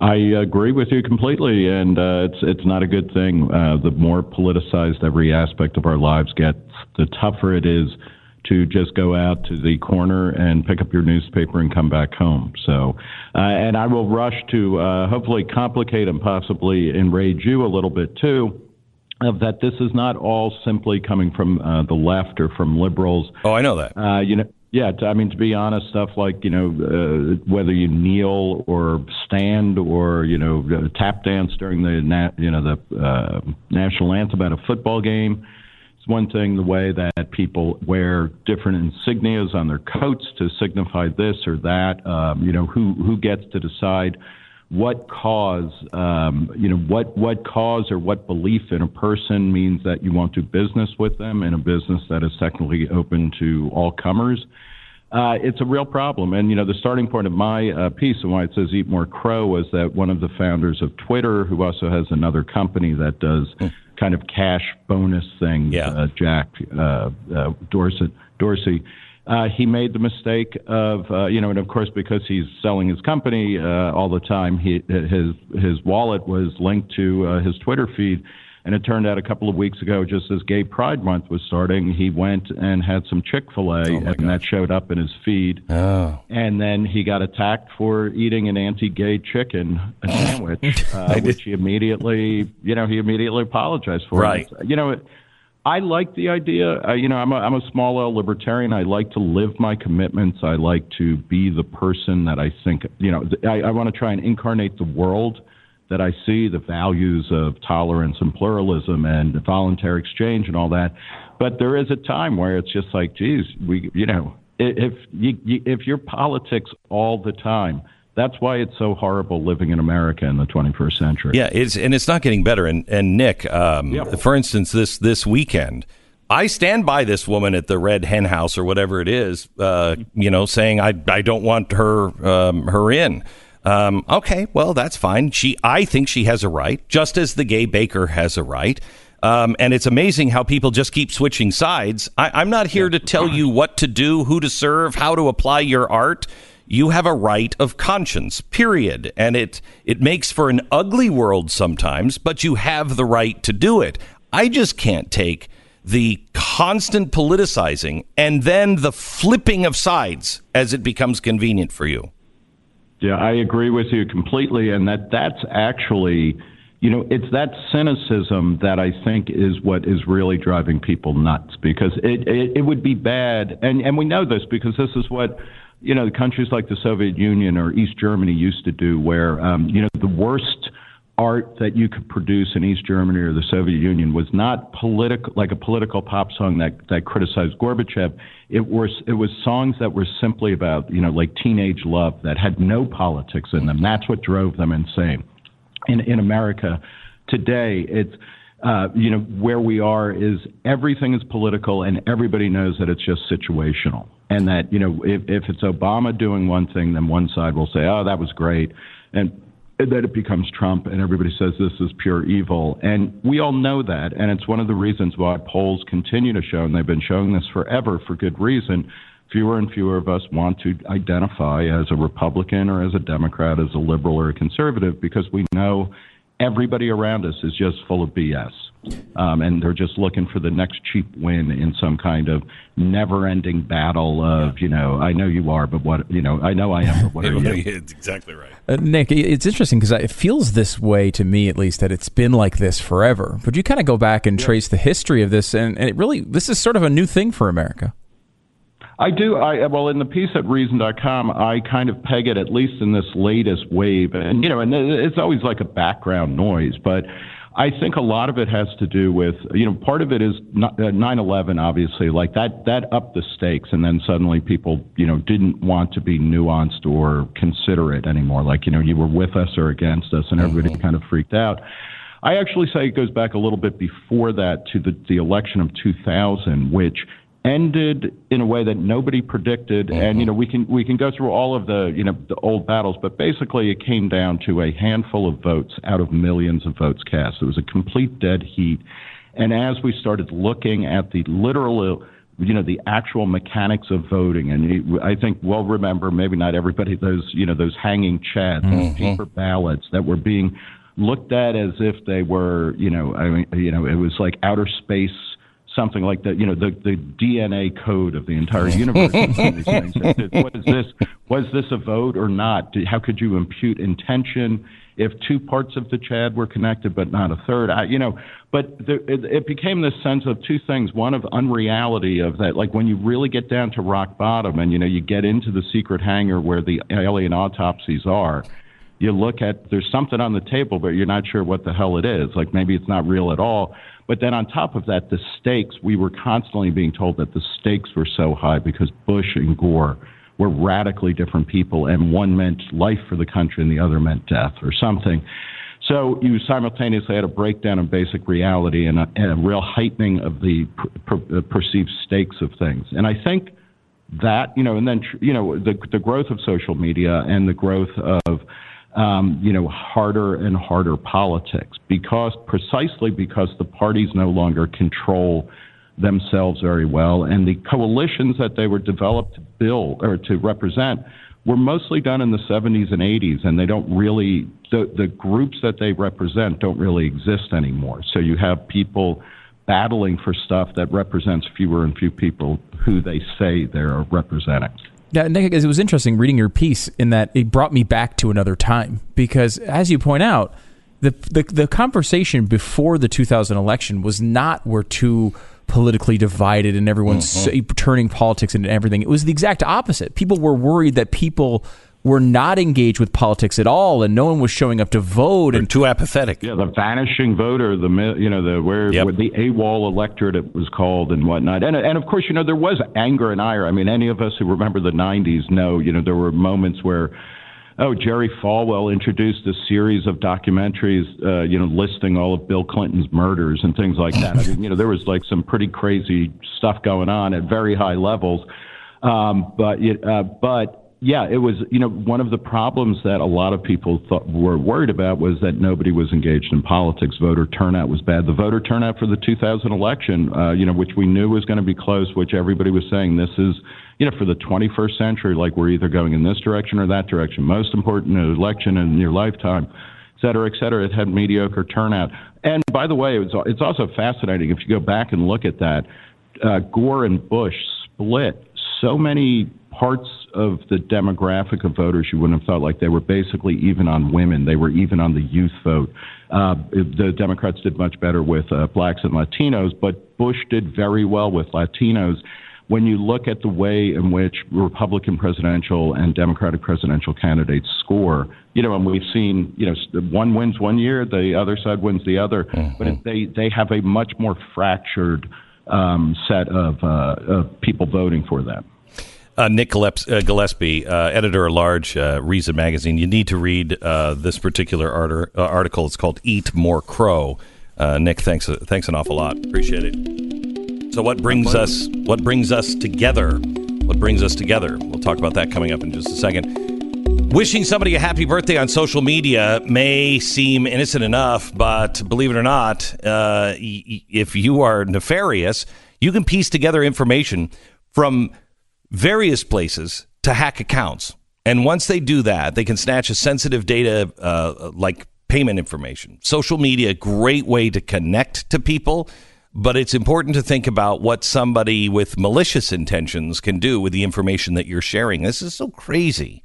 [SPEAKER 8] I agree with you completely, and uh, it's it's not a good thing. Uh, the more politicized every aspect of our lives gets, the tougher it is to just go out to the corner and pick up your newspaper and come back home. So, uh, and I will rush to uh, hopefully complicate and possibly enrage you a little bit too. Of that, this is not all simply coming from uh, the left or from liberals.
[SPEAKER 3] Oh, I know that.
[SPEAKER 8] Uh, you know, yeah, I mean, to be honest, stuff like you know uh, whether you kneel or stand or you know uh, tap dance during the na- you know the uh, national anthem at a football game. It's one thing the way that people wear different insignias on their coats to signify this or that. Um, you know, who who gets to decide what cause, um, you know, what what cause or what belief in a person means that you want to do business with them in a business that is technically open to all comers. Uh, it's a real problem. And, you know, the starting point of my uh, piece and why it says Eat More Crow was that one of the founders of Twitter, who also has another company that does mm. kind of cash bonus things,
[SPEAKER 3] yeah.
[SPEAKER 8] uh, Jack uh, uh, Dorsett, Dorsey, uh, he made the mistake of, uh, you know, and of course, because he's selling his company uh, all the time, he, his his wallet was linked to uh, his Twitter feed. And it turned out a couple of weeks ago, just as Gay Pride Month was starting, he went and had some Chick fil A, oh and gosh. that showed up in his feed.
[SPEAKER 3] Oh.
[SPEAKER 8] And then he got attacked for eating an anti gay chicken sandwich, uh, which he immediately, you know, he immediately apologized for.
[SPEAKER 3] Right.
[SPEAKER 8] You know, I like the idea. Uh, you know, I'm a, I'm a small L libertarian. I like to live my commitments. I like to be the person that I think, you know, I, I want to try and incarnate the world that I see, the values of tolerance and pluralism and voluntary exchange and all that. But there is a time where it's just like, geez, we, you know, if you, if you're politics all the time, that's why it's so horrible living in America in the 21st century.
[SPEAKER 3] Yeah, it's and it's not getting better. And and Nick, um, yeah. for instance, this this weekend. I stand by this woman at the Red Hen House or whatever it is, uh, you know, saying I I don't want her um, her in. Um, okay, well that's fine. She I think she has a right, just as the gay baker has a right. Um, and it's amazing how people just keep switching sides. I, am not here to tell you what to do, who to serve, how to apply your art you have a right of conscience period. And it it makes for an ugly world sometimes but you have the right to do it. I just can't take the constant politicizing and then the flipping of sides as it becomes convenient for you.
[SPEAKER 8] Yeah i agree with you completely. And that that's actually you know it's that cynicism that i think is what is really driving people nuts because it it, it would be bad. And and we know this because this is what you know, the countries like the Soviet Union or East Germany used to do, where um, you know the worst art that you could produce in East Germany or the Soviet Union was not political, like a political pop song that that criticized Gorbachev. It was it was songs that were simply about you know like teenage love that had no politics in them. That's what drove them insane. In in America today, it's uh, you know, where we are is everything is political and everybody knows that it's just situational. And that, you know, if, if it's Obama doing one thing, then one side will say, oh, that was great. And then it becomes Trump and everybody says this is pure evil. And we all know that. And it's one of the reasons why polls continue to show, and they've been showing this forever for good reason. Fewer and fewer of us want to identify as a Republican or as a Democrat, as a liberal or a conservative, because we know everybody around us is just full of BS. Um, and they're just looking for the next cheap win in some kind of never-ending battle of, you know, I know you are, but what, you know, I know I am, but what are you?
[SPEAKER 3] it's exactly right.
[SPEAKER 6] Uh, Nick, it's interesting because it feels this way to me, at least, that it's been like this forever. But you kind of go back and yeah. trace the history of this, and, and it really, this is sort of a new thing for America.
[SPEAKER 8] I do. I well, in the piece at Reason.com, I kind of peg it at least in this latest wave, and you know, and it's always like a background noise, but. I think a lot of it has to do with, you know, part of it is 9/11. Uh, obviously, like that that upped the stakes, and then suddenly people, you know, didn't want to be nuanced or considerate anymore. Like, you know, you were with us or against us, and everybody mm-hmm. kind of freaked out. I actually say it goes back a little bit before that to the the election of 2000, which ended in a way that nobody predicted. Mm-hmm. And you know, we can we can go through all of the you know the old battles, but basically it came down to a handful of votes out of millions of votes cast. It was a complete dead heat. And as we started looking at the literal you know the actual mechanics of voting and i think we'll remember maybe not everybody those you know those hanging chads mm-hmm. those paper ballots that were being looked at as if they were you know i mean you know it was like outer space something like that you know the the dna code of the entire universe was this was this a vote or not how could you impute intention if two parts of the Chad were connected but not a third. I, you know, but the, it, it became this sense of two things: one of unreality of that, like when you really get down to rock bottom, and you know, you get into the secret hangar where the alien autopsies are. You look at there's something on the table, but you're not sure what the hell it is. Like maybe it's not real at all. But then on top of that, the stakes, we were constantly being told that the stakes were so high because Bush and Gore were radically different people, and one meant life for the country and the other meant death or something. So you simultaneously had a breakdown of basic reality and a, and a real heightening of the per, per, uh, perceived stakes of things. And I think that, you know, and then, you know, the, the growth of social media and the growth of, um, you know, harder and harder politics because precisely because the parties no longer control themselves very well. And the coalitions that they were developed to build or to represent were mostly done in the 70s and 80s, and they don't really, the, the groups that they represent don't really exist anymore. So you have people battling for stuff that represents fewer and fewer people who they say they're representing.
[SPEAKER 6] Yeah, Nick, it was interesting reading your piece in that it brought me back to another time because, as you point out, the the, the conversation before the 2000 election was not where too politically divided and everyone's mm-hmm. turning politics into everything. It was the exact opposite. People were worried that people were not engaged with politics at all, and no one was showing up to vote.
[SPEAKER 3] They're
[SPEAKER 6] and
[SPEAKER 3] too apathetic.
[SPEAKER 8] Yeah, the vanishing voter, the you know the where, yep. where the AWOL electorate it was called and whatnot, and and of course you know there was anger and ire. I mean, any of us who remember the '90s know you know there were moments where oh, Jerry Falwell introduced a series of documentaries, uh, you know, listing all of Bill Clinton's murders and things like that. I mean, you know, there was like some pretty crazy stuff going on at very high levels. Um, but uh, but yeah, it was, you know, one of the problems that a lot of people thought, were worried about was that nobody was engaged in politics. Voter turnout was bad. The voter turnout for the 2000 election, uh, you know, which we knew was going to be close, which everybody was saying this is, you know, for the 21st century, like we're either going in this direction or that direction. Most important election in your lifetime, et cetera, et cetera. It had mediocre turnout. And by the way, it was, it's also fascinating if you go back and look at that. Uh, Gore and Bush split so many parts of the demographic of voters you wouldn't have thought like they were basically even on women. They were even on the youth vote. Uh, the democrats did much better with uh, blacks and latinos but bush did very well with latinos. When you look at the way in which republican presidential and democratic presidential candidates score you know and we've seen you know one wins one year the other side wins the other. Mm-hmm. but they they have a much more fractured um, set of, uh, of people voting for them
[SPEAKER 3] uh, Nick Gillespie, uh, uh, editor at large, uh, Reason Magazine. You need to read uh, this particular art- uh, article. It's called "Eat More Crow." Nick, thanks, thanks an awful lot. Appreciate it. So, what brings us? What brings us together? What brings us together? We'll talk about that coming up in just a second. Wishing somebody a happy birthday on social media may seem innocent enough, but believe it or not, if you are nefarious, you can piece together information from various places to hack accounts. And once they do that, they can snatch a sensitive data uh, like payment information. Social media, great way to connect to people, but it's important to think about what somebody with malicious intentions can do with the information that you're sharing. This is so crazy.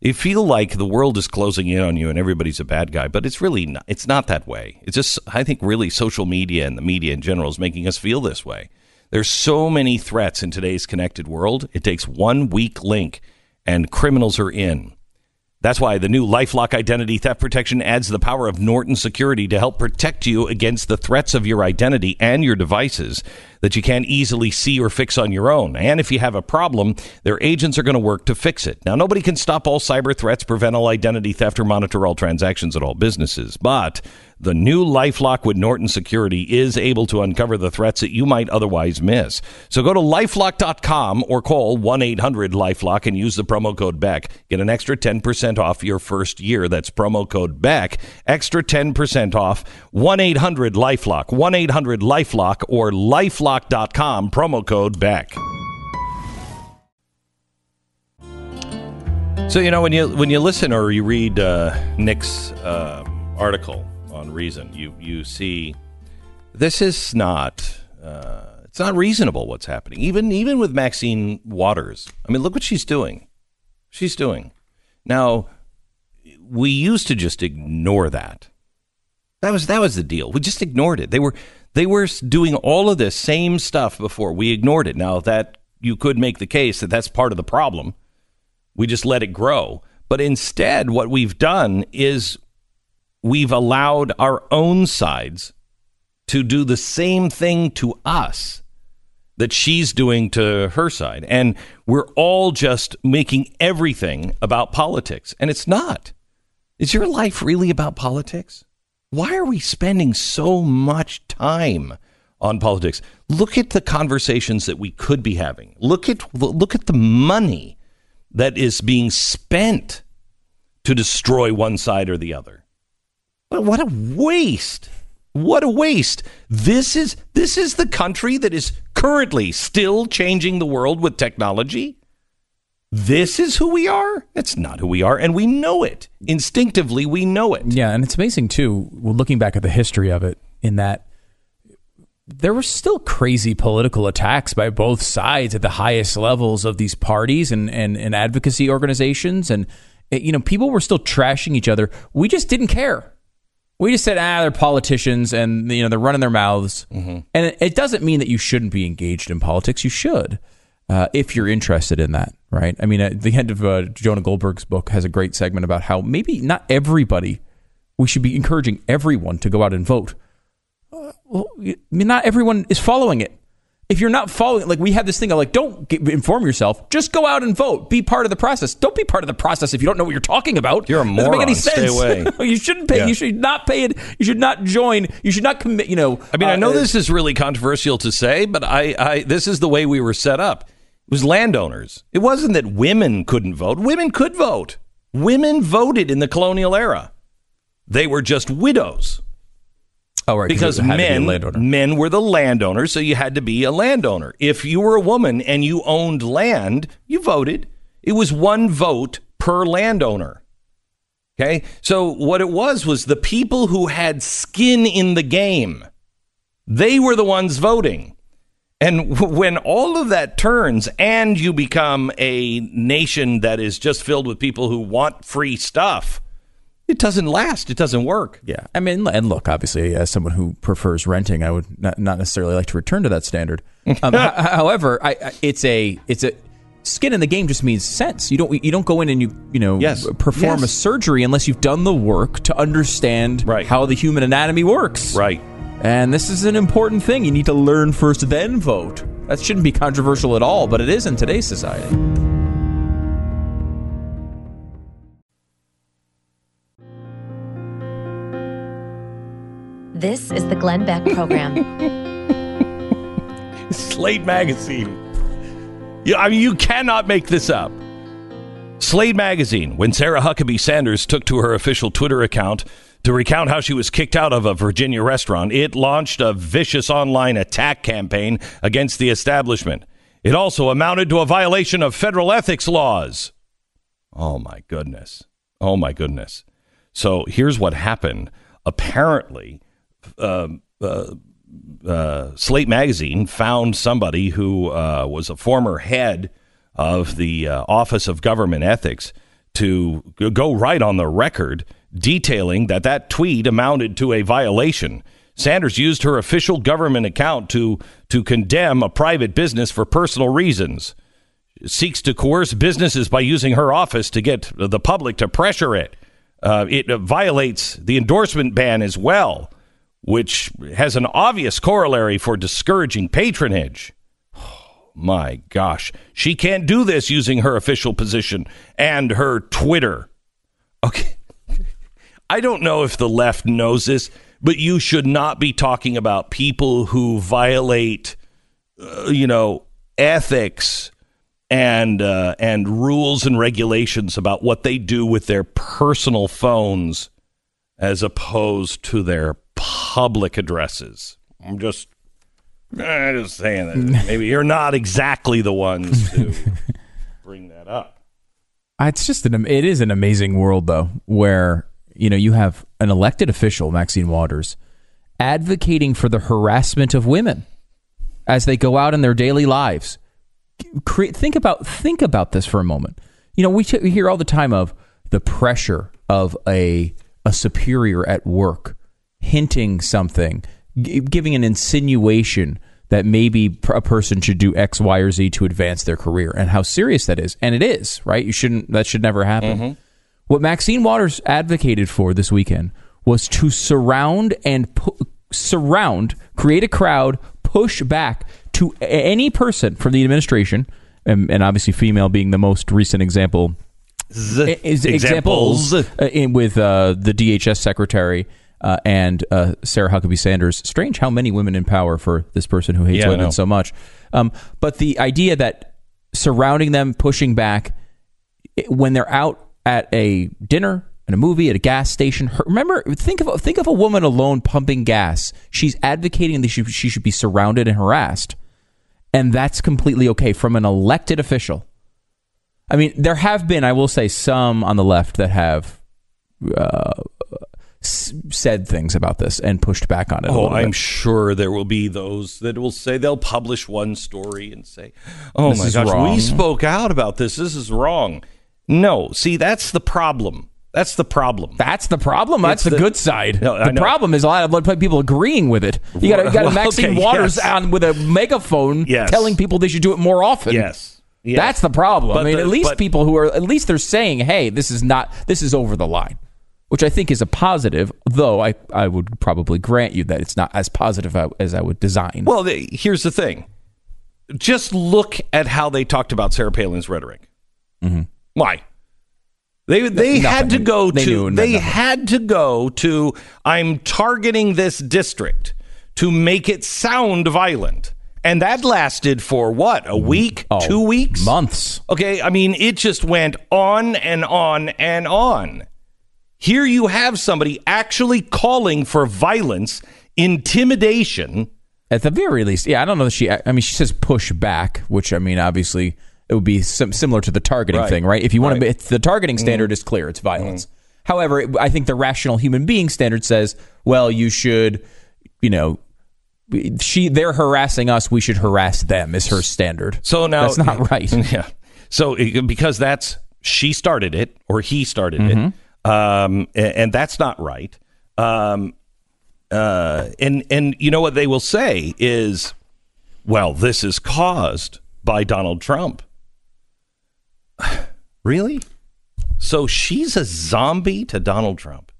[SPEAKER 3] You feel like the world is closing in on you and everybody's a bad guy, but it's really not, it's not that way. It's just I think really social media and the media in general is making us feel this way. There's so many threats in today's connected world. It takes one weak link and criminals are in. That's why the new Lifelock identity theft protection adds the power of Norton Security to help protect you against the threats of your identity and your devices that you can't easily see or fix on your own. And if you have a problem, their agents are going to work to fix it. Now, nobody can stop all cyber threats, prevent all identity theft, or monitor all transactions at all businesses, but the new Lifelock with Norton Security is able to uncover the threats that you might otherwise miss. So go to lifelock.com or call 1 800 Lifelock and use the promo code BECK. Get an extra 10% off your first year. That's promo code BECK. Extra 10% off 1 800 Lifelock, 1 800 Lifelock, or lifelock LifeLock.com, promo code Beck. So you know when you when you listen or you read uh, Nick's uh, article on Reason, you you see this is not uh, it's not reasonable what's happening. Even even with Maxine Waters, I mean, look what she's doing. She's doing now. We used to just ignore that. That was that was the deal. We just ignored it. They were they were doing all of this same stuff before. We ignored it. Now that you could make the case that that's part of the problem we just let it grow. But instead, what we've done is we've allowed our own sides to do the same thing to us that she's doing to her side. And we're all just making everything about politics. And it's not. Is your life really about politics? Why are we spending so much time on politics? Look at the conversations that we could be having. Look at look at the money that is being spent to destroy one side or the other. But what a waste. What a waste. This is this is the country that is currently still changing the world with technology. This is who we are? That's not who we are and we know it. Instinctively we know it.
[SPEAKER 5] Yeah, and it's amazing too, looking back at the history of it in that there were still crazy political attacks by both sides at the highest levels of these parties and, and, and advocacy organizations. And, you know, people were still trashing each other. We just didn't care. We just said, ah, they're politicians and, you know, they're running their mouths. Mm-hmm. And it, doesn't mean that you shouldn't be engaged in politics. You should, uh, if you're interested in that, right? I mean, at the end of uh, Jonah Goldberg's book has a great segment about how maybe not everybody, we should be encouraging everyone to go out and vote well, I mean, not everyone is following it. If you're not following, like we have this thing of like, don't get, inform yourself. Just go out and vote. Be part of the process. Don't be part of the process if you don't know what you're talking about.
[SPEAKER 3] You're a moron. Doesn't make any sense. Stay
[SPEAKER 5] away. you shouldn't pay. Yeah. You should not pay it. You should not join. You should not commit. You know.
[SPEAKER 3] I mean, uh, I know uh, this is really controversial to say, but I, I, this is the way we were set up. It was landowners. It wasn't that women couldn't vote. Women could vote. Women voted in the colonial era. They were just widows.
[SPEAKER 5] Oh, right.
[SPEAKER 3] Because men, be men were the landowners, so you had to be a landowner. If you were a woman and you owned land, you voted. It was one vote per landowner. Okay. So what it was was the people who had skin in the game, they were the ones voting. And when all of that turns and you become a nation that is just filled with people who want free stuff, it doesn't last. It doesn't work.
[SPEAKER 5] Yeah. I mean, and look, obviously, as someone who prefers renting, I would not, not necessarily like to return to that standard. Um, h- however, I, I, it's a it's a skin in the game just means sense. You don't you don't go in and you you know
[SPEAKER 3] yes.
[SPEAKER 5] perform
[SPEAKER 3] yes.
[SPEAKER 5] a surgery unless you've done the work to understand
[SPEAKER 3] right.
[SPEAKER 5] how the human anatomy works.
[SPEAKER 3] Right.
[SPEAKER 5] And this is an important thing. You need to learn first, then vote. That shouldn't be controversial at all, but it is in today's society.
[SPEAKER 1] This is the Glenn Beck program.
[SPEAKER 3] Slate Magazine. Yeah, I mean, you cannot make this up. Slate Magazine, when Sarah Huckabee Sanders took to her official Twitter account to recount how she was kicked out of a Virginia restaurant, it launched a vicious online attack campaign against the establishment. It also amounted to a violation of federal ethics laws. Oh, my goodness. Oh, my goodness. So here's what happened. Apparently, uh, uh, Slate magazine found somebody who uh, was a former head of the uh, Office of Government Ethics to go right on the record detailing that that tweet amounted to a violation. Sanders used her official government account to to condemn a private business for personal reasons. Seeks to coerce businesses by using her office to get the public to pressure it. Uh, it violates the endorsement ban as well which has an obvious corollary for discouraging patronage. Oh, my gosh. She can't do this using her official position and her Twitter. Okay. I don't know if the left knows this, but you should not be talking about people who violate, uh, you know, ethics and uh, and rules and regulations about what they do with their personal phones as opposed to their public addresses. I'm just I'm just saying that maybe you're not exactly the ones to bring that up.
[SPEAKER 5] Uh, it's just an it is an amazing world though, where you know you have an elected official, Maxine Waters, advocating for the harassment of women as they go out in their daily lives. Think about think about this for a moment. You know, we, t- we hear all the time of the pressure of a a superior at work hinting something, g- giving an insinuation that maybe pr- a person should do X, Y, or Z to advance their career, and how serious that is. And it is, right? You shouldn't. That should never happen. What Maxine Waters advocated for this weekend was to surround and pu- surround, create a crowd, push back to any person from the administration, and, and obviously female being the most recent example.
[SPEAKER 3] Z-
[SPEAKER 5] Is examples uh, in, with uh, the DHS secretary uh, and uh, Sarah Huckabee Sanders. Strange how many women in power for this person who hates
[SPEAKER 3] Yeah,
[SPEAKER 5] women so much. Um, but the idea that surrounding them, pushing back, when they're out at a dinner, at a movie, at a gas station. Her, remember, think of think of a woman alone pumping gas. She's advocating that she, she should be surrounded and harassed, and that's completely okay from an elected official. I mean, there have been, I will say, some on the left that have uh, s- said things about this and pushed back on it.
[SPEAKER 3] Oh, I'm sure there will be those that will say they'll publish one story and say, "Oh
[SPEAKER 5] This
[SPEAKER 3] my
[SPEAKER 5] is
[SPEAKER 3] gosh,
[SPEAKER 5] wrong."
[SPEAKER 3] we spoke out about this. This is wrong." No, see, that's the problem. That's the problem.
[SPEAKER 5] That's the problem. That's
[SPEAKER 3] It's
[SPEAKER 5] the,
[SPEAKER 3] the-
[SPEAKER 5] good side.
[SPEAKER 3] No, I
[SPEAKER 5] the
[SPEAKER 3] know.
[SPEAKER 5] problem is a lot of people agreeing with it. You got, you got
[SPEAKER 3] Well,
[SPEAKER 5] Maxine
[SPEAKER 3] okay,
[SPEAKER 5] Waters
[SPEAKER 3] yes.
[SPEAKER 5] on with a megaphone
[SPEAKER 3] Yes.
[SPEAKER 5] telling people they should do it more often.
[SPEAKER 3] yes. Yes.
[SPEAKER 5] That's the problem. I mean,
[SPEAKER 3] the-
[SPEAKER 5] at least
[SPEAKER 3] but-
[SPEAKER 5] people who are at least they're saying, "Hey, this is not this is over the line," which I think is a positive. Though I I would probably grant you that it's not as positive as I would design.
[SPEAKER 3] Well, they, here's the thing. Just look at how they talked about Sarah Palin's rhetoric. Mm-hmm. Why? They they
[SPEAKER 5] Nothing.
[SPEAKER 3] had to go
[SPEAKER 5] They
[SPEAKER 3] to they
[SPEAKER 5] nothing.
[SPEAKER 3] had to go to I'm targeting this district to make it sound violent. And that lasted for what? A mm-hmm. week?
[SPEAKER 5] Oh,
[SPEAKER 3] two weeks?
[SPEAKER 5] months.
[SPEAKER 3] Okay, I mean, it just went on and on and on. Here you have somebody actually calling for violence, intimidation.
[SPEAKER 5] At the very least, yeah, I don't know that she. I mean, she says push back, which I mean, obviously, it would be sim- similar to the targeting
[SPEAKER 3] Right.
[SPEAKER 5] thing, right? If you want
[SPEAKER 3] Right.
[SPEAKER 5] to, the targeting standard is clear; it's violence. However, it, I think the rational human being standard says, well, you should, you know, she they're harassing us, we should harass them. Is her standard?
[SPEAKER 3] So now
[SPEAKER 5] that's not right.
[SPEAKER 3] Yeah. So because that's she started it or he started
[SPEAKER 5] Mm-hmm.
[SPEAKER 3] it, um, a- and, that's not right. Um, uh, and and you know what they will say is, well, this is caused by Donald Trump. really? So she's a zombie to Donald Trump.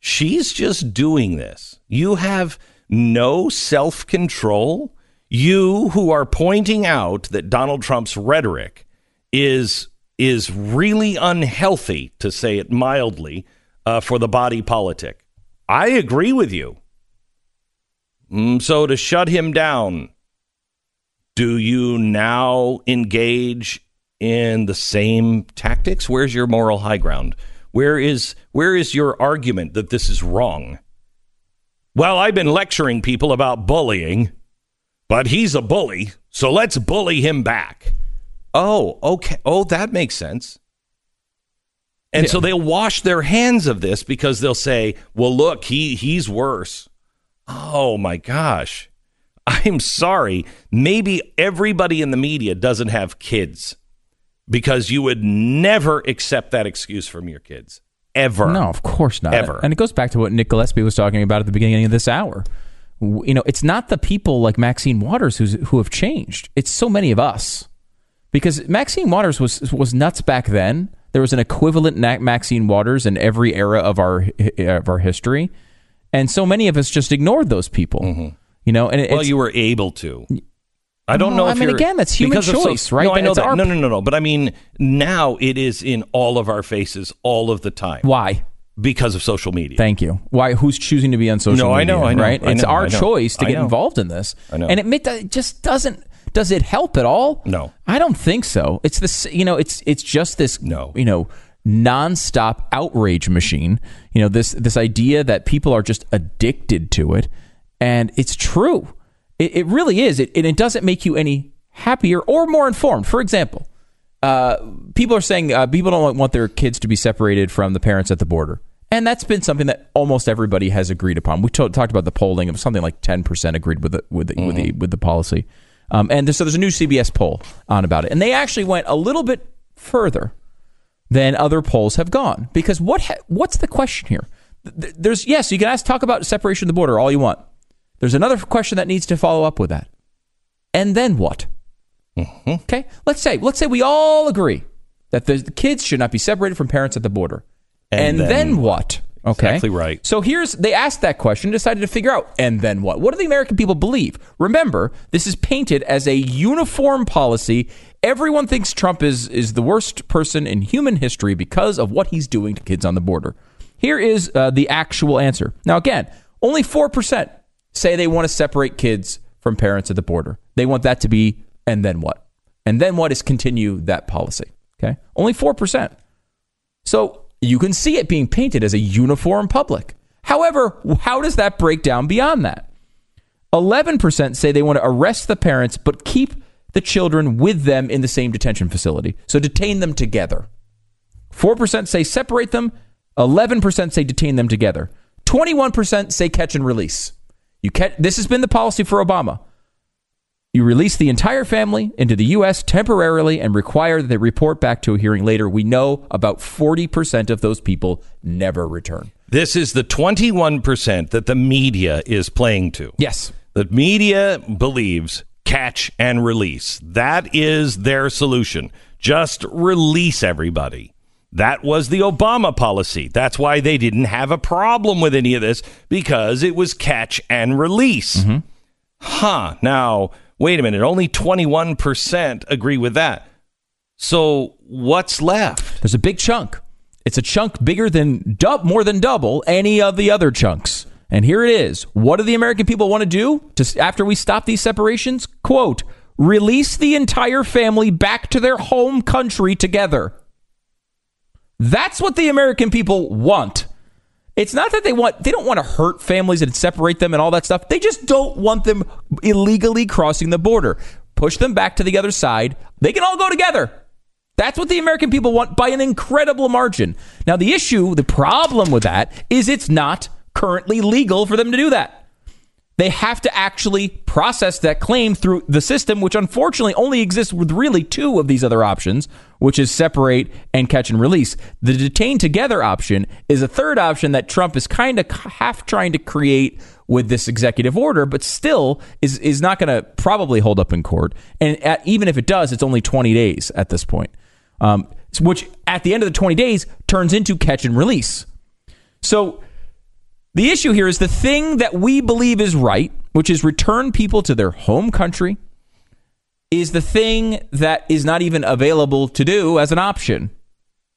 [SPEAKER 3] She's just doing this. You have no self control. You who are pointing out that Donald Trump's rhetoric is is really unhealthy, to say it mildly, uh, for the body politic. I agree with you. Mm, so to shut him down, do you now engage in the same tactics? Where's your moral high ground? Where is where is your argument that this is wrong? Well, I've been lecturing people about bullying, but he's a bully, so let's bully him back. Oh, okay. Oh, that makes sense. And so they'll wash their hands of this because they'll say, "Well, look, he he's worse." Oh my gosh. I'm sorry. Maybe everybody in the media doesn't have kids because you would never accept that excuse from your kids. Ever.
[SPEAKER 5] No, of course not.
[SPEAKER 3] Ever.
[SPEAKER 5] And it goes back to what Nick Gillespie was talking about at the beginning of this hour. You know, it's not the people like Maxine Waters who's, who have changed. It's so many of us. Because Maxine Waters was was nuts back then. There was an equivalent Maxine Waters in every era of our of our history, and so many of us just ignored those people. Mm-hmm. You know, and it,
[SPEAKER 3] Well, you were able to. I don't
[SPEAKER 5] Well,
[SPEAKER 3] know
[SPEAKER 5] I mean, again, that's human
[SPEAKER 3] of so-
[SPEAKER 5] choice, right?
[SPEAKER 3] No, I know that.
[SPEAKER 5] our-
[SPEAKER 3] No, no, no, no. But I mean, now it is in all of our faces all of the time
[SPEAKER 5] why?
[SPEAKER 3] because of social media.
[SPEAKER 5] Thank you. Why? Who's choosing to be on social
[SPEAKER 3] No, I know, I know,
[SPEAKER 5] right?
[SPEAKER 3] I
[SPEAKER 5] it's our
[SPEAKER 3] know.
[SPEAKER 5] choice to get involved in this.
[SPEAKER 3] I know.
[SPEAKER 5] And it, it just doesn't. Does it help at all?
[SPEAKER 3] No.
[SPEAKER 5] I don't think so. It's this. You know, it's it's just this.
[SPEAKER 3] No.
[SPEAKER 5] You know, nonstop outrage machine. You know this this idea that people are just addicted to it, and it's true. It, it really is. It, and it doesn't make you any happier or more informed. For example, uh, people are saying uh, people don't want their kids to be separated from the parents at the border. And that's been something that almost everybody has agreed upon. We to- talked about the polling of something like 10% agreed with the, with the, with the, with the policy. Um, and so there's a new CBS poll on about it. And they actually went a little bit further than other polls have gone. Because what ha- what's the question here? There's yes, you can ask talk about separation of the border all you want. There's another question that needs to follow up with that. And then what? Okay, let's say let's say we all agree that the the kids should not be separated from parents at the border.
[SPEAKER 3] And
[SPEAKER 5] And,
[SPEAKER 3] then
[SPEAKER 5] then, what? Okay,
[SPEAKER 3] Exactly right.
[SPEAKER 5] So here's they asked that question, decided to figure out, and then what? What do the American people believe? Remember, this is painted as a uniform policy. Everyone thinks Trump is is the worst person in human history because of what he's doing to kids on the border. Here is uh, the actual answer. Now, again, only four percent say they want to separate kids from parents at the border. They want that to be, and then what? And then what is continue that policy. Okay, only four percent. So you can see it being painted as a uniform public. However, how does that break down beyond that? 11% say they want to arrest the parents but keep the children with them in the same detention facility. So detain them together. 4% say separate them. 11% say detain them together. 21% say catch and release. You catch, this has been the policy for Obama. You release the entire family into the U.S. temporarily and require that they report back to a hearing later. We know about 40% of those people never return.
[SPEAKER 3] This is the 21% that the media is playing to.
[SPEAKER 5] Yes.
[SPEAKER 3] The media believes catch and release. That is their solution. Just release everybody. That was the Obama policy. That's why they didn't have a problem with any of this because it was catch and release. Mm-hmm. Huh. Now, wait a minute. Only 21% agree with that. So what's left?
[SPEAKER 5] There's a big chunk. It's a chunk bigger than more than double any of the other chunks. And here it is. What do the American people want to do to, after we stop these separations? Quote, release the entire family back to their home country together. That's what the American people want. It's not that they want they don't want to hurt families and separate them and all that stuff. They just don't want them illegally crossing the border. Push them back to the other side. They can all go together. That's what the American people want by an incredible margin. Now the issue, the problem with that is it's not currently legal for them to do that. They have to actually process that claim through the system, which unfortunately only exists with really two of these other options, which is separate and catch and release. The detain together option is a third option that Trump is kind of half trying to create with this executive order, but still is is not going to probably hold up in court. And at, even if it does, it's only 20 days at this point, um, which at the end of the 20 days turns into catch and release. So the issue here is the thing that we believe is right, which is return people to their home country, is the thing that is not even available to do as an option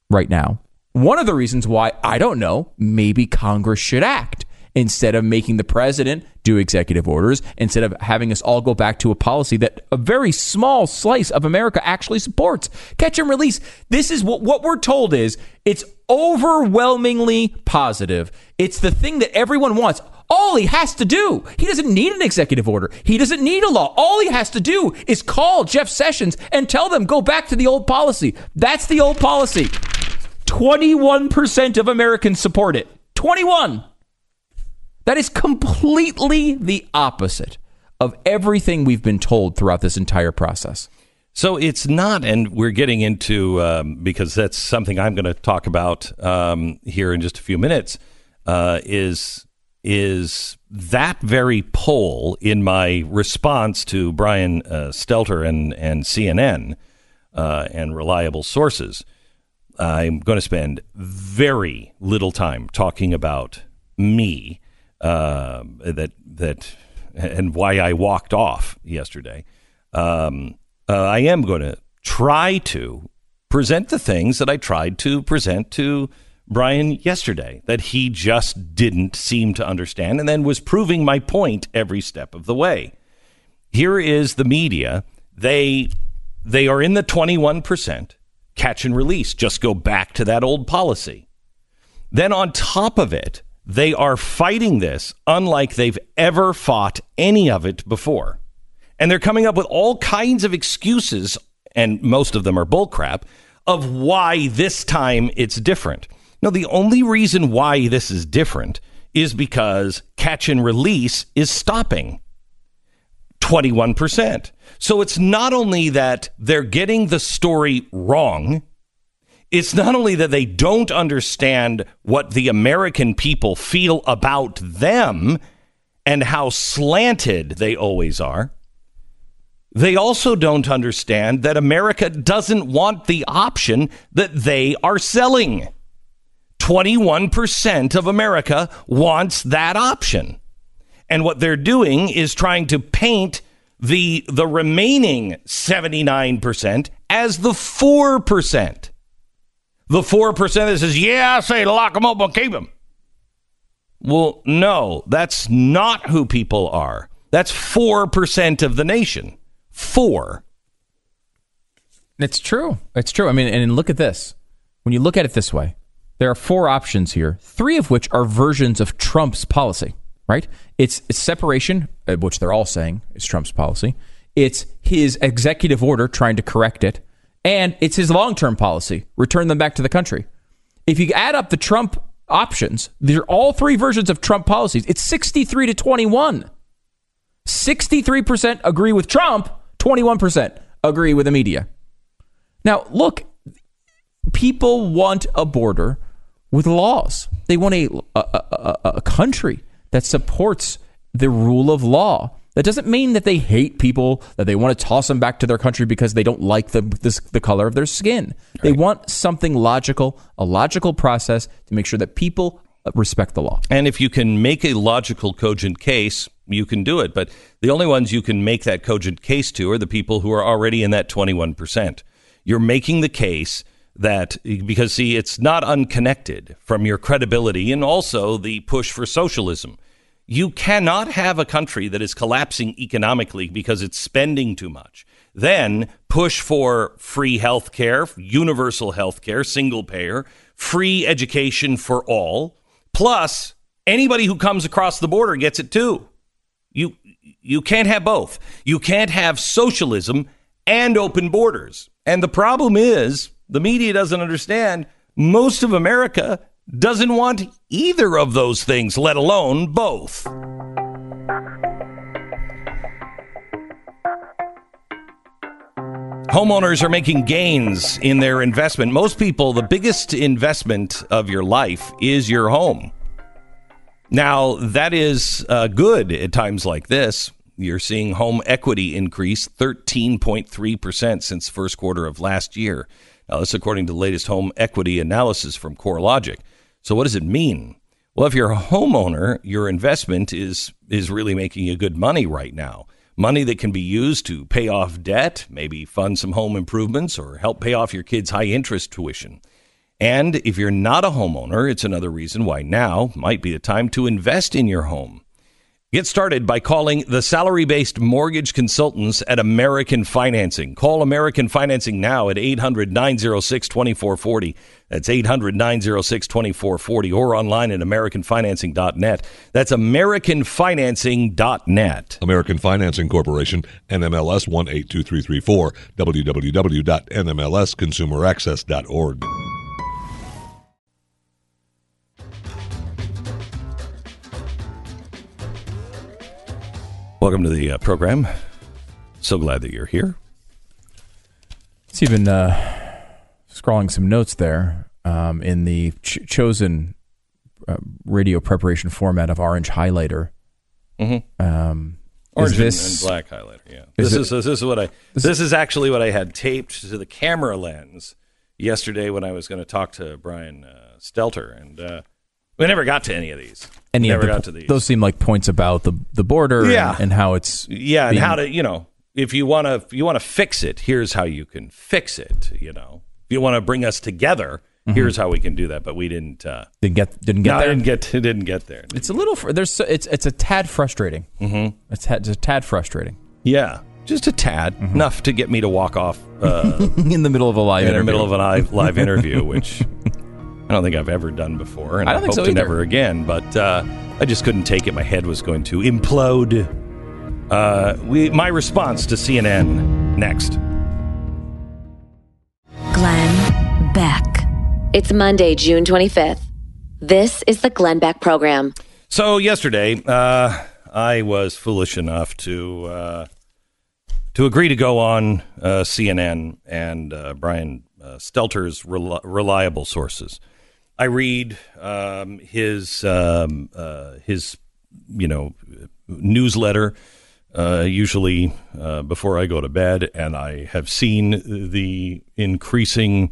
[SPEAKER 5] right now. One of the reasons why, I don't know, maybe Congress should act instead of making the president do executive orders, instead of having us all go back to a policy that a very small slice of America actually supports. Catch and release. This is what, what we're told is it's overwhelmingly positive. It's the thing that everyone wants. All he has to do, he doesn't need an executive order. He doesn't need a law. All he has to do is call Jeff Sessions and tell them go back to the old policy. That's the old policy. 21% of Americans support it. 21. That is completely the opposite of everything we've been told throughout this entire process.
[SPEAKER 3] So it's not, and we're getting into um, because that's something I'm going to talk about um, here in just a few minutes. Uh, is is that very poll in my response to Brian uh, Stelter and and CNN uh, and reliable sources? I'm going to spend very little time talking about me uh, that that and why I walked off yesterday. Um, uh, I am going to try to present the things that I tried to present to Brian yesterday that he just didn't seem to understand and then was proving my point every step of the way. Here is the media. They they are in the 21% catch and release. Just go back to that old policy. Then on top of it, They are fighting this unlike they've ever fought any of it before. And they're coming up with all kinds of excuses, and most of them are bullcrap, of why this time it's different. No, the only reason why this is different is because catch and release is stopping 21%. So it's not only that they're getting the story wrong, it's not only that they don't understand what the American people feel about them and how slanted they always are. They also don't understand that America doesn't want the option that they are selling. 21% of America wants that option. And what they're doing is trying to paint the the remaining 79% as the 4%. The 4% that says, "Yeah, I say lock them up and keep them." Well, no, that's not who people are. That's 4% of the nation. 4.
[SPEAKER 5] It's true. It's true. I mean, and look at this. When you look at it this way, there are four options here, three of which are versions of Trump's policy, right? It's, it's separation, uh, which they're all saying is Trump's policy. It's his executive order trying to correct it. And it's his long term policy, return them back to the country. If you add up the Trump options, they're all three versions of Trump policies. It's 63 to 21. 63% agree with Trump, 21% agree with the media. Now, look, people want a border with laws. They want a, a, a, a country that supports the rule of law. That doesn't mean that they hate people, that they want to toss them back to their country because they don't like the, this, the color of their skin. Right. They want something logical, a logical process to make sure that people uh, respect the law.
[SPEAKER 3] And if you can make a logical, cogent case, you can do it. But the only ones you can make that cogent case to are the people who are already in that 21%. You're making the case that because see it's not unconnected from your credibility and also the push for socialism you cannot have a country that is collapsing economically because it's spending too much. Then push for free health care universal health care single payer free education for all. Plus anybody who comes across the border gets it too. You you can't have both. You can't have socialism and open borders. And the problem is the media doesn't understand most of America doesn't want either of those things, let alone both. Homeowners are making gains in their investment. Most people, the biggest investment of your life is your home. Now, that is uh, good at times like this. You're seeing home equity increase 13.3% since first quarter of last year. Now, this according to the latest home equity analysis from CoreLogic. So, what does it mean? Well, if you're a homeowner, your investment is is really making you good money right now. Money that can be used to pay off debt, maybe fund some home improvements, or help pay off your kids' high interest tuition. And if you're not a homeowner, it's another reason why now might be the time to invest in your home. Get started by calling the salary based mortgage consultants at American Financing. Call American Financing now at 800 906 2440. That's 800 906 2440 or online at AmericanFinancing.net. That's AmericanFinancing.net.
[SPEAKER 4] American Financing Corporation, NMLS 182334, www.nmlsconsumeraccess.org.
[SPEAKER 3] Welcome to the uh, program. So glad that you're here.
[SPEAKER 5] It's even uh, scrawling some notes there um, in the ch- chosen uh, radio preparation format of orange highlighter.
[SPEAKER 3] Mm-hmm. Um, orange this, and black highlighter. Yeah. Is this it, is this is what I this, this is actually what I had taped to the camera lens yesterday when I was going to talk to Brian uh, Stelter, and uh, we never got to any of these
[SPEAKER 5] any
[SPEAKER 3] Never
[SPEAKER 5] of the,
[SPEAKER 3] got to these.
[SPEAKER 5] Those seem like points about the the border, yeah. and, and how it's
[SPEAKER 3] yeah, being, and how to you know if you want to you want to fix it, here's how you can fix it. You know, if you want to bring us together, mm-hmm. here's how we can do that. But we didn't uh,
[SPEAKER 5] didn't get didn't get
[SPEAKER 3] no,
[SPEAKER 5] there.
[SPEAKER 3] Didn't get didn't get there.
[SPEAKER 5] It's a little there's it's it's a tad frustrating.
[SPEAKER 3] Mm-hmm.
[SPEAKER 5] It's, it's a tad frustrating.
[SPEAKER 3] Yeah, just a tad mm-hmm. enough to get me to walk off uh,
[SPEAKER 5] in the middle of a live
[SPEAKER 3] in
[SPEAKER 5] interview.
[SPEAKER 3] the middle of a live, live interview, which I don't think I've ever done before, and
[SPEAKER 5] I
[SPEAKER 3] I,
[SPEAKER 5] don't think
[SPEAKER 3] hope
[SPEAKER 5] so
[SPEAKER 3] to never again. But uh, I just couldn't take it. My head was going to implode. Uh, we, my response to CNN next.
[SPEAKER 2] Glenn Beck.
[SPEAKER 1] It's Monday, June 25th. This is the Glenn Beck Program.
[SPEAKER 3] So yesterday, uh, I was foolish enough to uh, to agree to go on uh, CNN and uh, Brian uh, Stelter's rel- reliable sources. I read um, his um, uh, his you know newsletter uh, usually uh, before I go to bed, and I have seen the increasing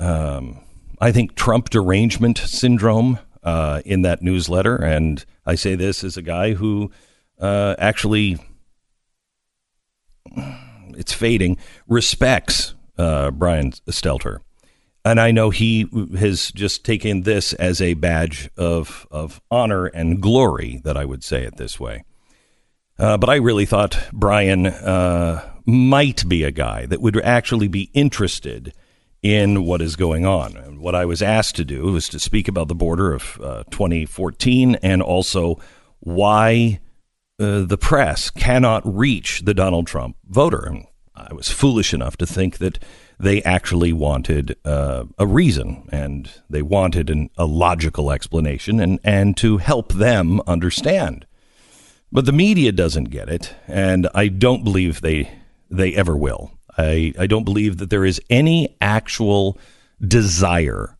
[SPEAKER 3] um, I think Trump derangement syndrome uh, in that newsletter, and I say this as a guy who uh, actually it's fading respects uh, Brian Stelter, and I know he has just taken this as a badge of of honor and glory. That I would say it this way. Uh, but I really thought Brian uh, might be a guy that would actually be interested in what is going on. And what I was asked to do was to speak about the border of uh, 2014 and also why uh, the press cannot reach the Donald Trump voter. And I was foolish enough to think that they actually wanted uh, a reason and they wanted an, a logical explanation and, and to help them understand. But the media doesn't get it, and I don't believe they they ever will. I, I don't believe that there is any actual desire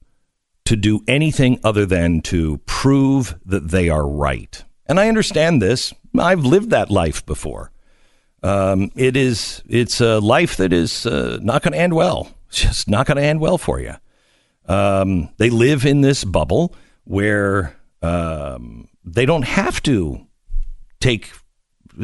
[SPEAKER 3] to do anything other than to prove that they are right. And I understand this. I've lived that life before. Um, it is it's a life that is uh, not going to end well. It's just not going to end well for you. Um, they live in this bubble where um, they don't have to take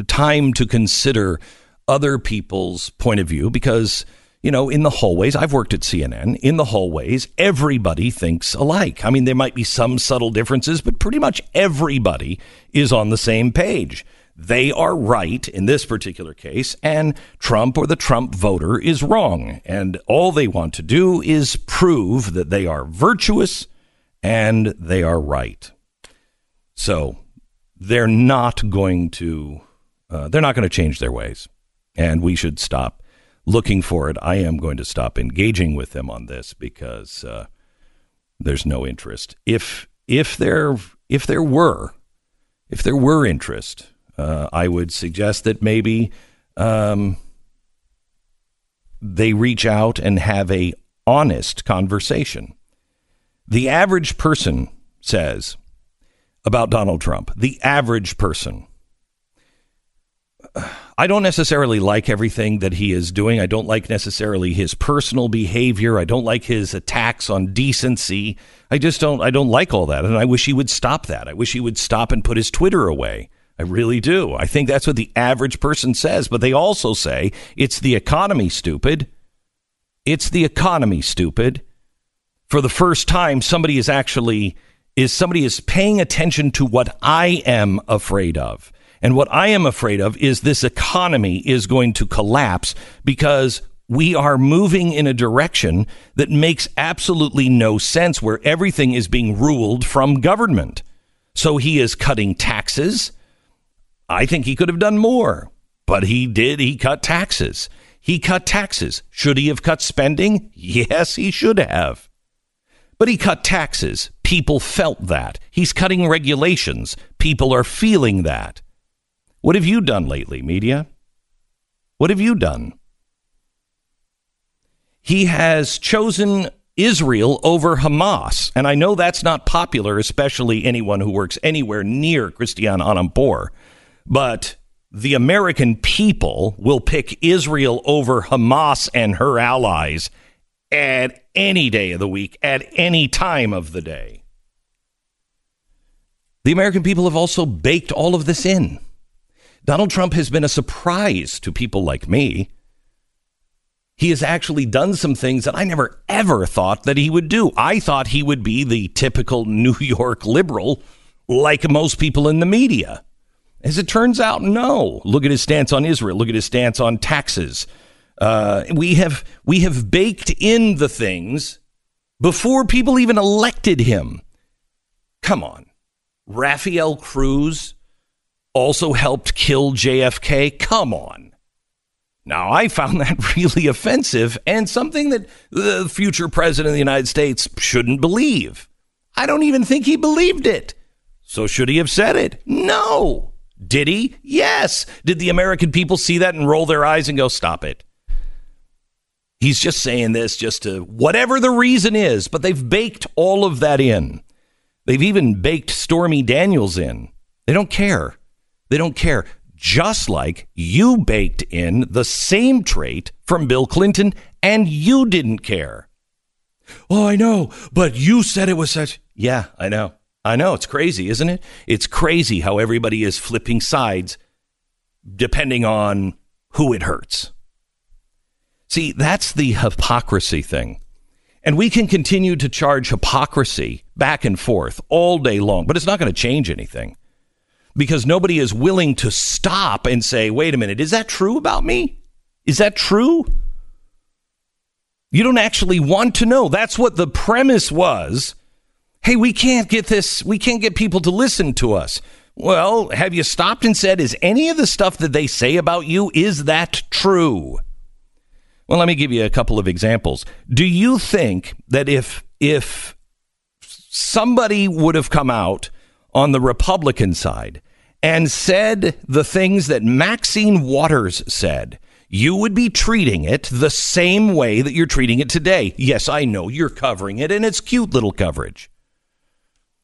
[SPEAKER 3] time to consider other people's point of view because you know in the hallways i've worked at cnn in the hallways everybody thinks alike. I mean there might be some subtle differences but pretty much everybody is on the same page. They are right in this particular case and trump or the trump voter is wrong. And all they want to do is prove that they are virtuous and they are right. So they're not going to uh, they're not going to change their ways. And we should stop looking for it. I am going to stop engaging with them on this because uh, there's no interest. If if there if there were if there were interest uh, i would suggest that maybe um, they reach out and have a honest conversation. The average person says about Donald Trump, the average person. I don't necessarily like everything that he is doing. I don't like necessarily his personal behavior. I don't like his attacks on decency. I just don't I don't like all that and I wish he would stop that. I wish he would stop and put his Twitter away. I really do. I think that's what the average person says, but they also say it's the economy stupid. It's the economy stupid. For the first time somebody is actually is somebody is paying attention to what I am afraid of. And what I am afraid of is this economy is going to collapse because we are moving in a direction that makes absolutely no sense where everything is being ruled from government. So he is cutting taxes. I think he could have done more, but he did. He cut taxes. He cut taxes. Should he have cut spending? Yes, he should have. But he cut taxes. People felt that. He's cutting regulations. People are feeling that. What have you done lately, media? What have you done? He has chosen Israel over Hamas. And I know that's not popular, especially anyone who works anywhere near Christiane Amanpour. But the American people will pick Israel over Hamas and her allies at any day of the week, at any time of the day. The American people have also baked all of this in. Donald Trump has been a surprise to people like me. He has actually done some things that I never ever thought that he would do. I thought he would be the typical New York liberal, like most people in the media. As it turns out, no. Look at his stance on Israel. Look at his stance on taxes. Uh, we have we have baked in the things before people even elected him. Come on. Rafael Cruz also helped kill JFK. Come on. Now, I found that really offensive and something that the future president of the United States shouldn't believe. I don't even think he believed it. So, should he have said it? No. Did he? Yes. Did the American people see that and roll their eyes and go, stop it? He's just saying this just to whatever the reason is, but they've baked all of that in. They've even baked Stormy Daniels in. They don't care. They don't care. Just like you baked in the same trait from Bill Clinton and you didn't care. Oh, I know, but you said it was such. Yeah, I know. I know. It's crazy, isn't it? It's crazy how everybody is flipping sides depending on who it hurts. See, that's the hypocrisy thing. And we can continue to charge hypocrisy back and forth all day long, but it's not going to change anything because nobody is willing to stop and say, wait a minute, is that true about me? Is that true? You don't actually want to know. That's what the premise was. Hey, we can't get this, we can't get people to listen to us. Well, have you stopped and said, is any of the stuff that they say about you, is that true? Well, let me give you a couple of examples. Do you think that if if somebody would have come out on the Republican side and said the things that Maxine Waters said, you would be treating it the same way that you're treating it today. Yes, I know you're covering it and it's cute little coverage.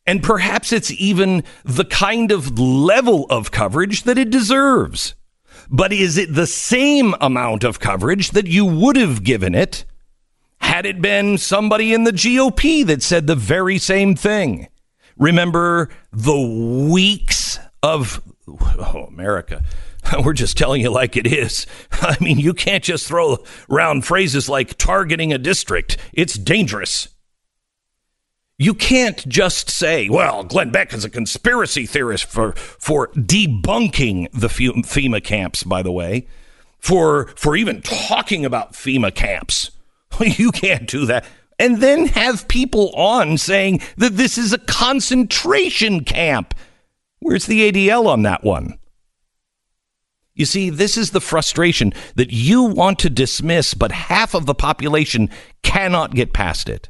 [SPEAKER 3] And perhaps it's even the kind of level of coverage that it deserves. But is it the same amount of coverage that you would have given it had it been somebody in the GOP that said the very same thing? Remember the weeks of oh, America. We're just telling you like it is. I mean, you can't just throw around phrases like targeting a district. It's dangerous. You can't just say, well, Glenn Beck is a conspiracy theorist for, for debunking the FEMA camps, by the way, for, for even talking about FEMA camps. You can't do that. And then have people on saying that this is a concentration camp. Where's the ADL on that one? You see, this is the frustration that you want to dismiss, but half of the population cannot get past it.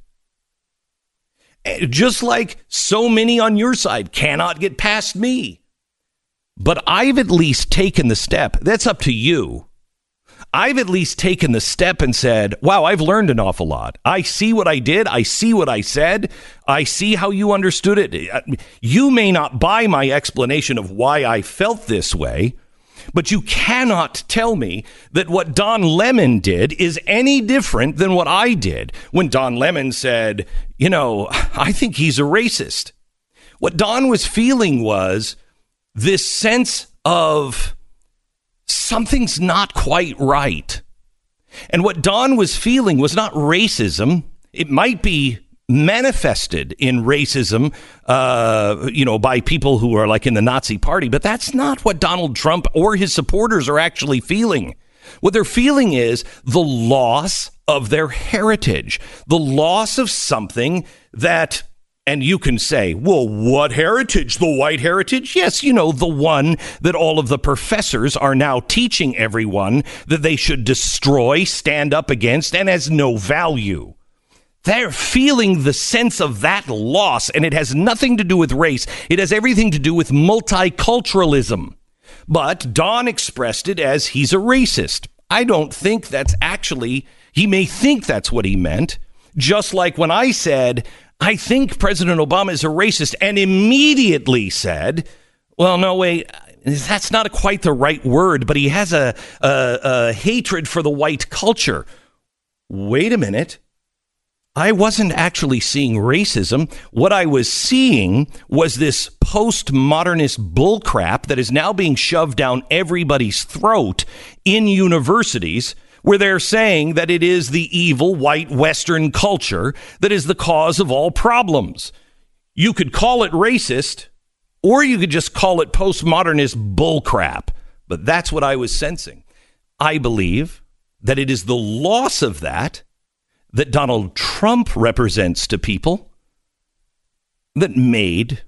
[SPEAKER 3] Just like so many on your side cannot get past me. But I've at least taken the step. That's up to you. I've at least taken the step and said, wow, I've learned an awful lot. I see what I did. I see what I said. I see how you understood it. Uh, you may not buy my explanation of why I felt this way, but you cannot tell me that what Don Lemon did is any different than what I did when Don Lemon said, you know, I think he's a racist. What Don was feeling was this sense of something's not quite right. And what Don was feeling was not racism. It might be manifested in racism, uh, you know, by people who are like in the Nazi party. But that's not what Donald Trump or his supporters are actually feeling. What they're feeling is the loss of their heritage, the loss of something that and you can say, well, what heritage? The white heritage? Yes, you know, the one that all of the professors are now teaching everyone that they should destroy, stand up against, and has no value. They're feeling the sense of that loss, and it has nothing to do with race. It has everything to do with multiculturalism. But Don expressed it as he's a racist. I don't think that's actually, he may think that's what he meant. Just like when I said, I think President Obama is a racist, and immediately said, well, no, wait, that's not quite the right word, but he has a, a, a hatred for the white culture. Wait a minute. I wasn't actually seeing racism. What I was seeing was this postmodernist bullcrap that is now being shoved down everybody's throat in universities where they're saying that it is the evil white Western culture that is the cause of all problems. You could call it racist, or you could just call it postmodernist bullcrap. But that's what I was sensing. I believe that it is the loss of that that Donald Trump represents to people that made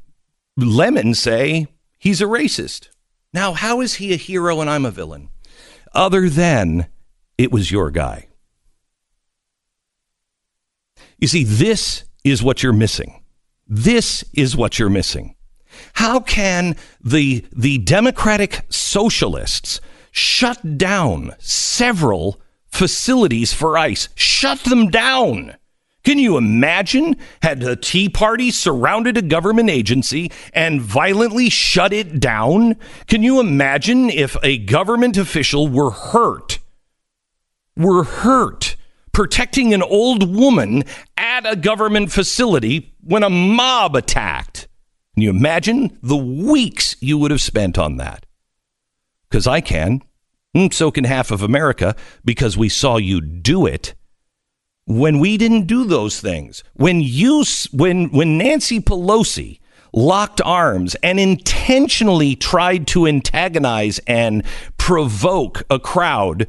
[SPEAKER 3] Lemon say he's a racist. Now, how is he a hero and I'm a villain? Other than it was your guy. You see, this is what you're missing. This is what you're missing. How can the, the Democratic Socialists shut down several facilities for ICE? Shut them down. Can you imagine had the Tea Party surrounded a government agency and violently shut it down? Can you imagine if a government official were hurt? Were hurt protecting an old woman at a government facility when a mob attacked. Can you imagine the weeks you would have spent on that? Because I can. Mm, so can half of America because we saw you do it when we didn't do those things. When you, when, when Nancy Pelosi locked arms and intentionally tried to antagonize and provoke a crowd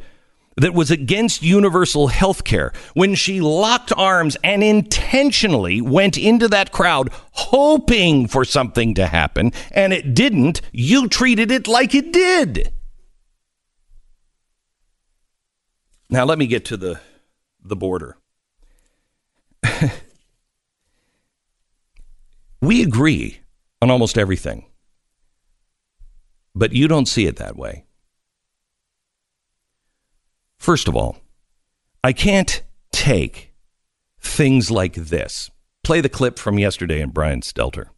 [SPEAKER 3] that was against universal health care when she locked arms and intentionally went into that crowd hoping for something to happen and it didn't, you treated it like it did. Now let me get to the the border. we agree on almost everything. But you don't see it that way. First of all, I can't take things like this. Play the clip from yesterday in Brian Stelter.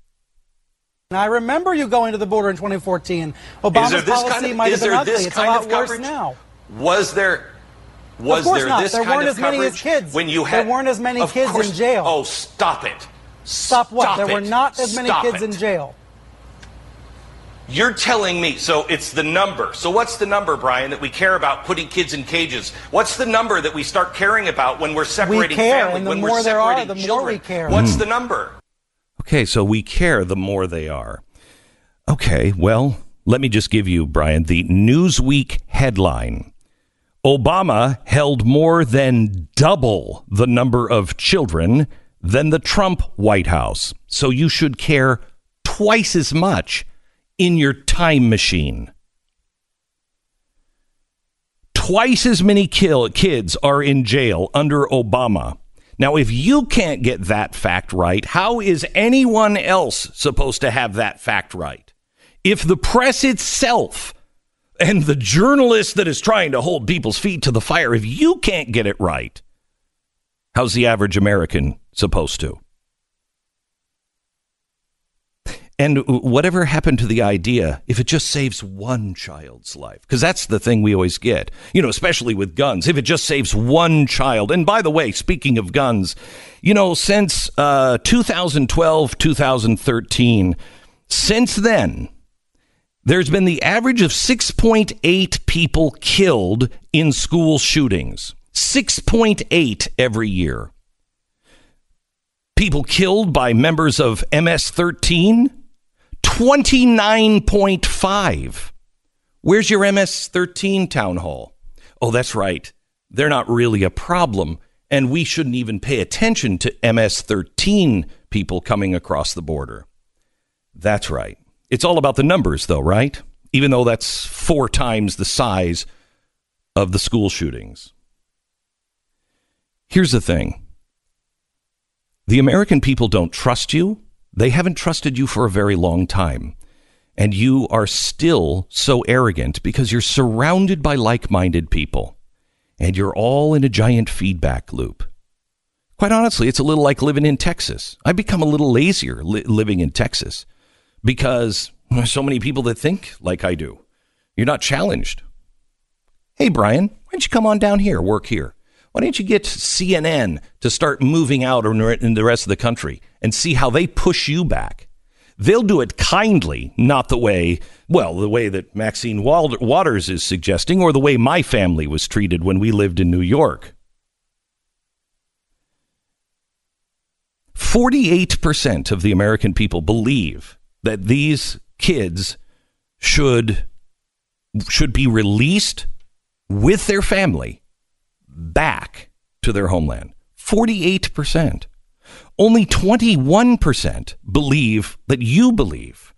[SPEAKER 9] I remember you going to the border in 2014. Obama's policy
[SPEAKER 3] kind of,
[SPEAKER 9] might have been ugly.
[SPEAKER 3] It's
[SPEAKER 9] a lot worse
[SPEAKER 3] coverage?
[SPEAKER 9] now.
[SPEAKER 3] Was there was
[SPEAKER 9] of course
[SPEAKER 3] there
[SPEAKER 9] not.
[SPEAKER 3] this
[SPEAKER 9] there
[SPEAKER 3] kind
[SPEAKER 9] weren't
[SPEAKER 3] of
[SPEAKER 9] as many
[SPEAKER 3] coverage
[SPEAKER 9] as kids.
[SPEAKER 3] when you had
[SPEAKER 9] there weren't as many
[SPEAKER 3] Of
[SPEAKER 9] kids
[SPEAKER 3] course-
[SPEAKER 9] in jail.
[SPEAKER 3] Oh, stop it!
[SPEAKER 9] Stop what?
[SPEAKER 3] Stop
[SPEAKER 9] there were not as many
[SPEAKER 3] Stop
[SPEAKER 9] kids
[SPEAKER 3] it.
[SPEAKER 9] in jail.
[SPEAKER 3] You're telling me, so it's the number. So what's the number, Brian, that we care about putting kids in cages? What's the number that we start caring about when we're separating
[SPEAKER 9] care,
[SPEAKER 3] family,
[SPEAKER 9] and the
[SPEAKER 3] when
[SPEAKER 9] more
[SPEAKER 3] we're
[SPEAKER 9] there are,
[SPEAKER 3] separating
[SPEAKER 9] the more
[SPEAKER 3] children?
[SPEAKER 9] we care.
[SPEAKER 3] What's
[SPEAKER 5] Hmm.
[SPEAKER 3] the number? Okay, so we care the more they are. Okay, well, let me just give you, Brian, the Newsweek headline. Obama held more than double the number of children than the Trump White House. So you should care twice as much in your time machine. Twice as many kill, kids are in jail under Obama. Now, if you can't get that fact right, how is anyone else supposed to have that fact right? If the press itself and the journalist that is trying to hold people's feet to the fire, if you can't get it right, how's the average American supposed to? And whatever happened to the idea, if it just saves one child's life, because that's the thing we always get, you know, especially with guns, if it just saves one child. And by the way, speaking of guns, you know, since uh, 2012, 2013, since then, there's been the average of 6.8 people killed in school shootings. 6.8 every year. People killed by members of MS 13, 29.5. Where's your MS 13 town hall? Oh, that's right. They're not really a problem, and we shouldn't even pay attention to MS 13 people coming across the border. That's right. It's all about the numbers, though, right? Even though that's four times the size of the school shootings. Here's the thing the American people don't trust you. They haven't trusted you for a very long time. And you are still so arrogant because you're surrounded by like minded people. And you're all in a giant feedback loop. Quite honestly, it's a little like living in Texas. I've become a little lazier li- living in Texas because so many people that think like I do. You're not challenged. Hey, Brian, why don't you come on down here, work here? Why don't you get CNN to start moving out in the rest of the country and see how they push you back? They'll do it kindly, not the way, well, the way that Maxine Waters is suggesting or the way my family was treated when we lived in New York. 48% of the American people believe that these kids should should be released with their family back to their homeland. 48%. Only 21% believe that you believe.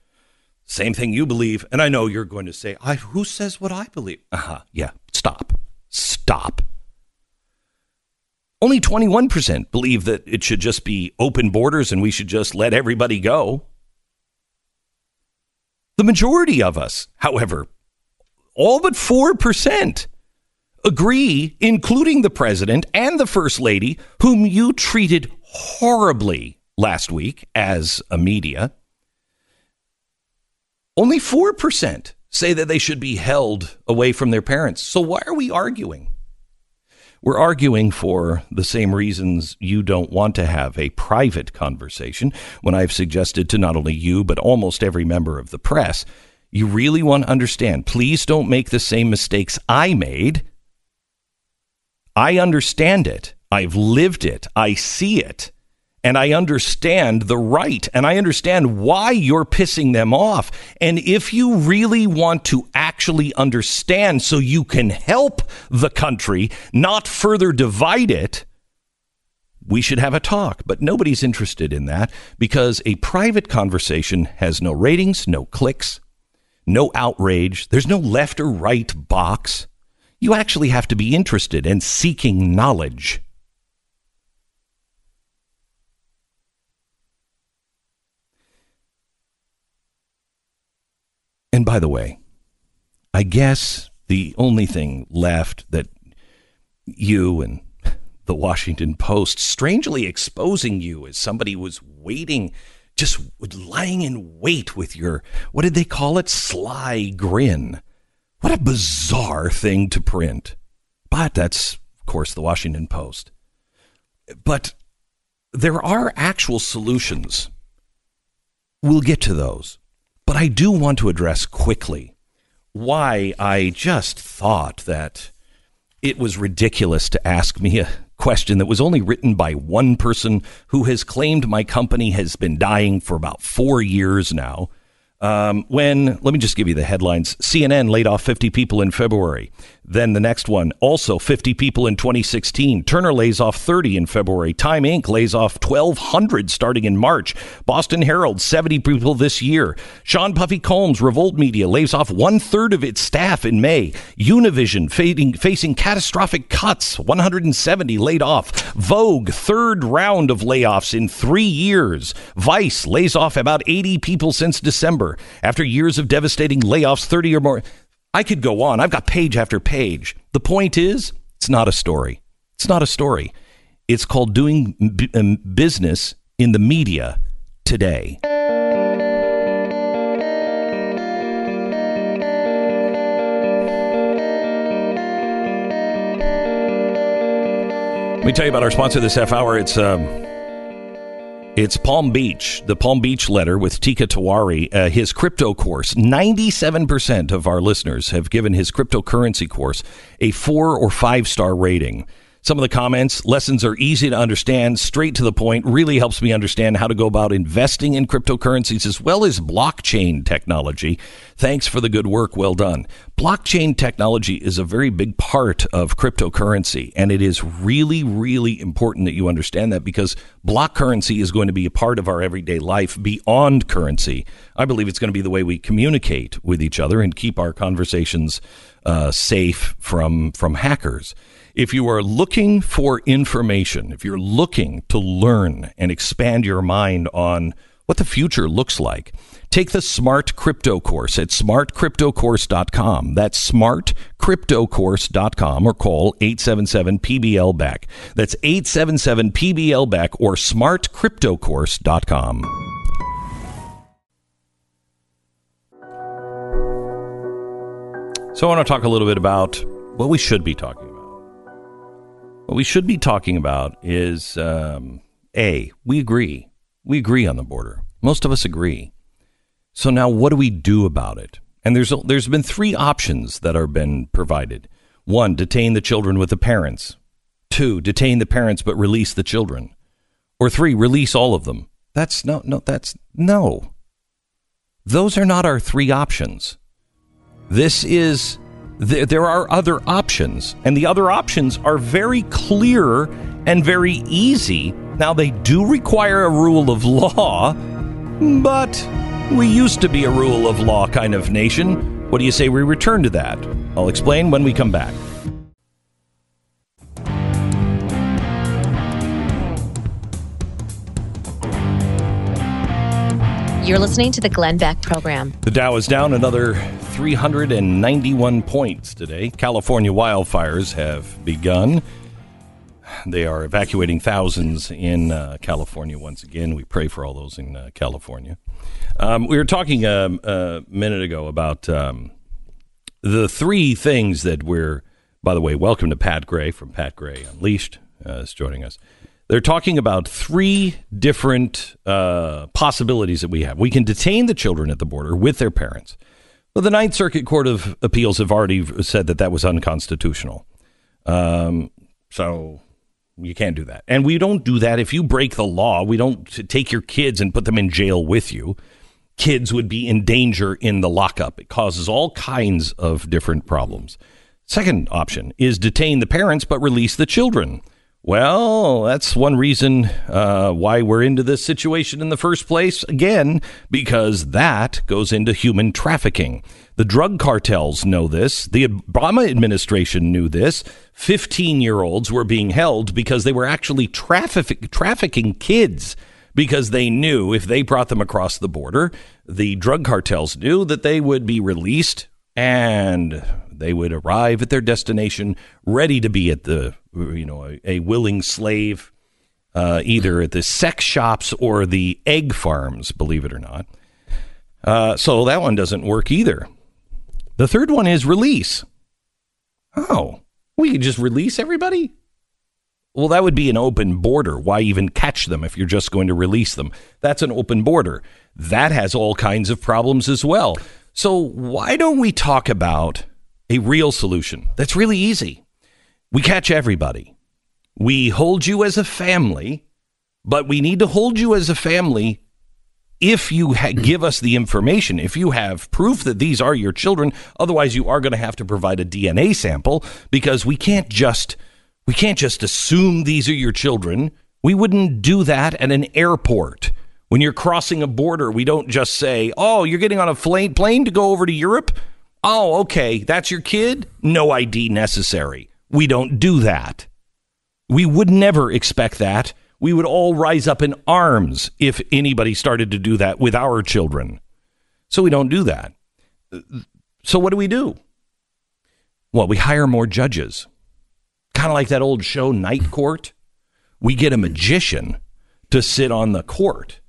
[SPEAKER 3] Same thing you believe. And I know you're going to say, I, who says what I believe? Uh huh. Yeah. Stop. Stop. Only 21% believe that it should just be open borders and we should just let everybody go. The majority of us, however, all but 4% agree, including the president and the first lady, whom you treated horribly last week as a media. Only 4% say that they should be held away from their parents. So why are we arguing? We're arguing for the same reasons you don't want to have a private conversation when I've suggested to not only you, but almost every member of the press. You really want to understand. Please don't make the same mistakes I made. I understand it. I've lived it. I see it and I understand the right and I understand why you're pissing them off. And if you really want to actually understand so you can help the country, not further divide it, we should have a talk. But nobody's interested in that because a private conversation has no ratings, no clicks, no outrage. There's no left or right box. You actually have to be interested in seeking knowledge. And by the way, I guess the only thing left that you and the Washington Post strangely exposing you as somebody was waiting, just lying in wait with your, what did they call it? Sly grin. What a bizarre thing to print. But that's, of course, the Washington Post. But there are actual solutions. We'll get to those. But I do want to address quickly why I just thought that it was ridiculous to ask me a question that was only written by one person who has claimed my company has been dying for about four years now. Um, when, let me just give you the headlines CNN laid off 50 people in February. Then the next one, also 50 people in 2016. Turner lays off 30 in February. Time Inc. lays off 1,200 starting in March. Boston Herald, 70 people this year. Sean Puffy Combs, Revolt Media, lays off one third of its staff in May. Univision fading, facing catastrophic cuts, 170 laid off. Vogue, third round of layoffs in three years. Vice lays off about 80 people since December. After years of devastating layoffs, 30 or more. I could go on. I've got page after page. The point is, it's not a story. It's not a story. It's called doing um, business in the media today. Let me tell you about our sponsor this half hour. It's um, it's Palm Beach, the Palm Beach letter with Teeka Tiwari, uh, his crypto course. 97% of our listeners have given his cryptocurrency course a four or five star rating. Some of the comments, lessons are easy to understand, straight to the point, really helps me understand how to go about investing in cryptocurrencies as well as blockchain technology. Thanks for the good work. Well done. Blockchain technology is a very big part of cryptocurrency, and it is really, really important that you understand that because block currency is going to be a part of our everyday life beyond currency. I believe it's going to be the way we communicate with each other and keep our conversations uh, safe from from hackers. If you are looking for information, if you're looking to learn and expand your mind on what the future looks like, take the Smart Crypto course at smartcryptocourse.com. That's smartcryptocourse.com or call 877 PBL back. That's 877 PBL back or smartcryptocourse.com. So I want to talk a little bit about what we should be talking. What we should be talking about is um, A, we agree. We agree on the border. Most of us agree. So now what do we do about it? And there's, there's been three options that are been provided. One, detain the children with the parents. Two, detain the parents but release the children. Or three, release all of them. That's no, no, that's no. Those are not our three options. This is There, there are other options, and the other options are very clear and very easy. Now, they do require a rule of law, but we used to be a rule of law kind of nation. What do you say we return to that? I'll explain when we come back.
[SPEAKER 1] You're listening to the Glenn Beck program.
[SPEAKER 3] The Dow is down another 391 points today. California wildfires have begun. They are evacuating thousands in uh, California once again. We pray for all those in uh, California. Um, we were talking um, a minute ago about um, the three things that we're, by the way, welcome to Pat Gray from Pat Gray Unleashed uh, is joining us. They're talking about three different uh, possibilities that we have. We can detain the children at the border with their parents. Well, the Ninth Circuit Court of Appeals have already said that that was unconstitutional. Um, so you can't do that. And we don't do that if you break the law. We don't take your kids and put them in jail with you. Kids would be in danger in the lockup. It causes all kinds of different problems. Second option is detain the parents but release the children. Well, that's one reason uh, why we're into this situation in the first place. Again, because that goes into human trafficking. The drug cartels know this. The Obama administration knew this. 15 year olds were being held because they were actually traffic- trafficking kids because they knew if they brought them across the border, the drug cartels knew that they would be released and they would arrive at their destination ready to be at the, you know, a, a willing slave, uh, either at the sex shops or the egg farms, believe it or not. Uh, so that one doesn't work either. The third one is release. Oh, we could just release everybody? Well, that would be an open border. Why even catch them if you're just going to release them? That's an open border. That has all kinds of problems as well. So, why don't we talk about a real solution that's really easy? We catch everybody. We hold you as a family, but we need to hold you as a family if you ha- mm-hmm. give us the information, if you have proof that these are your children. Otherwise, you are going to have to provide a DNA sample because we can't just we can't just assume these are your children. We wouldn't do that at an airport. When you're crossing a border, we don't just say, "Oh, you're getting on a fla- plane to go over to Europe." Oh, okay, that's your kid? No ID necessary. We don't do that. We would never expect that. We would all rise up in arms if anybody started to do that with our children. So we don't do that. So what do we do? Well, we hire more judges. Kind of like that old show, Night Court. We get a magician to sit on the court.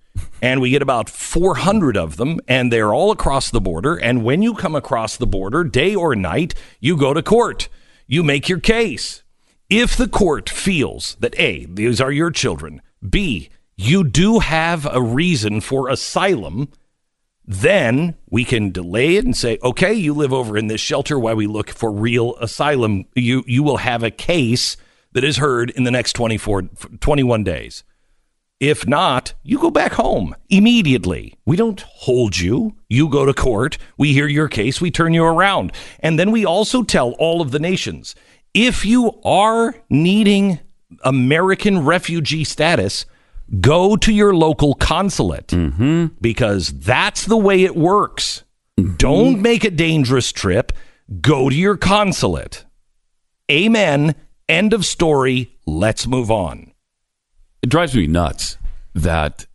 [SPEAKER 3] And we get about 400 of them, and they're all across the border. And when you come across the border, day or night, you go to court. You make your case. If the court feels that A, these are your children, B, you do have a reason for asylum, then we can delay it and say, okay, you live over in this shelter while we look for real asylum. You, you will have a case that is heard in the next 24, 21 days. If not, you go back home immediately. We don't hold you. You go to court. We hear your case. We turn you around. And then we also tell all of the nations if you are needing American refugee status, go to your local consulate mm-hmm. because that's the way it works. Mm-hmm. Don't make a dangerous trip. Go to your consulate. Amen. End of story. Let's move on.
[SPEAKER 10] It drives me nuts that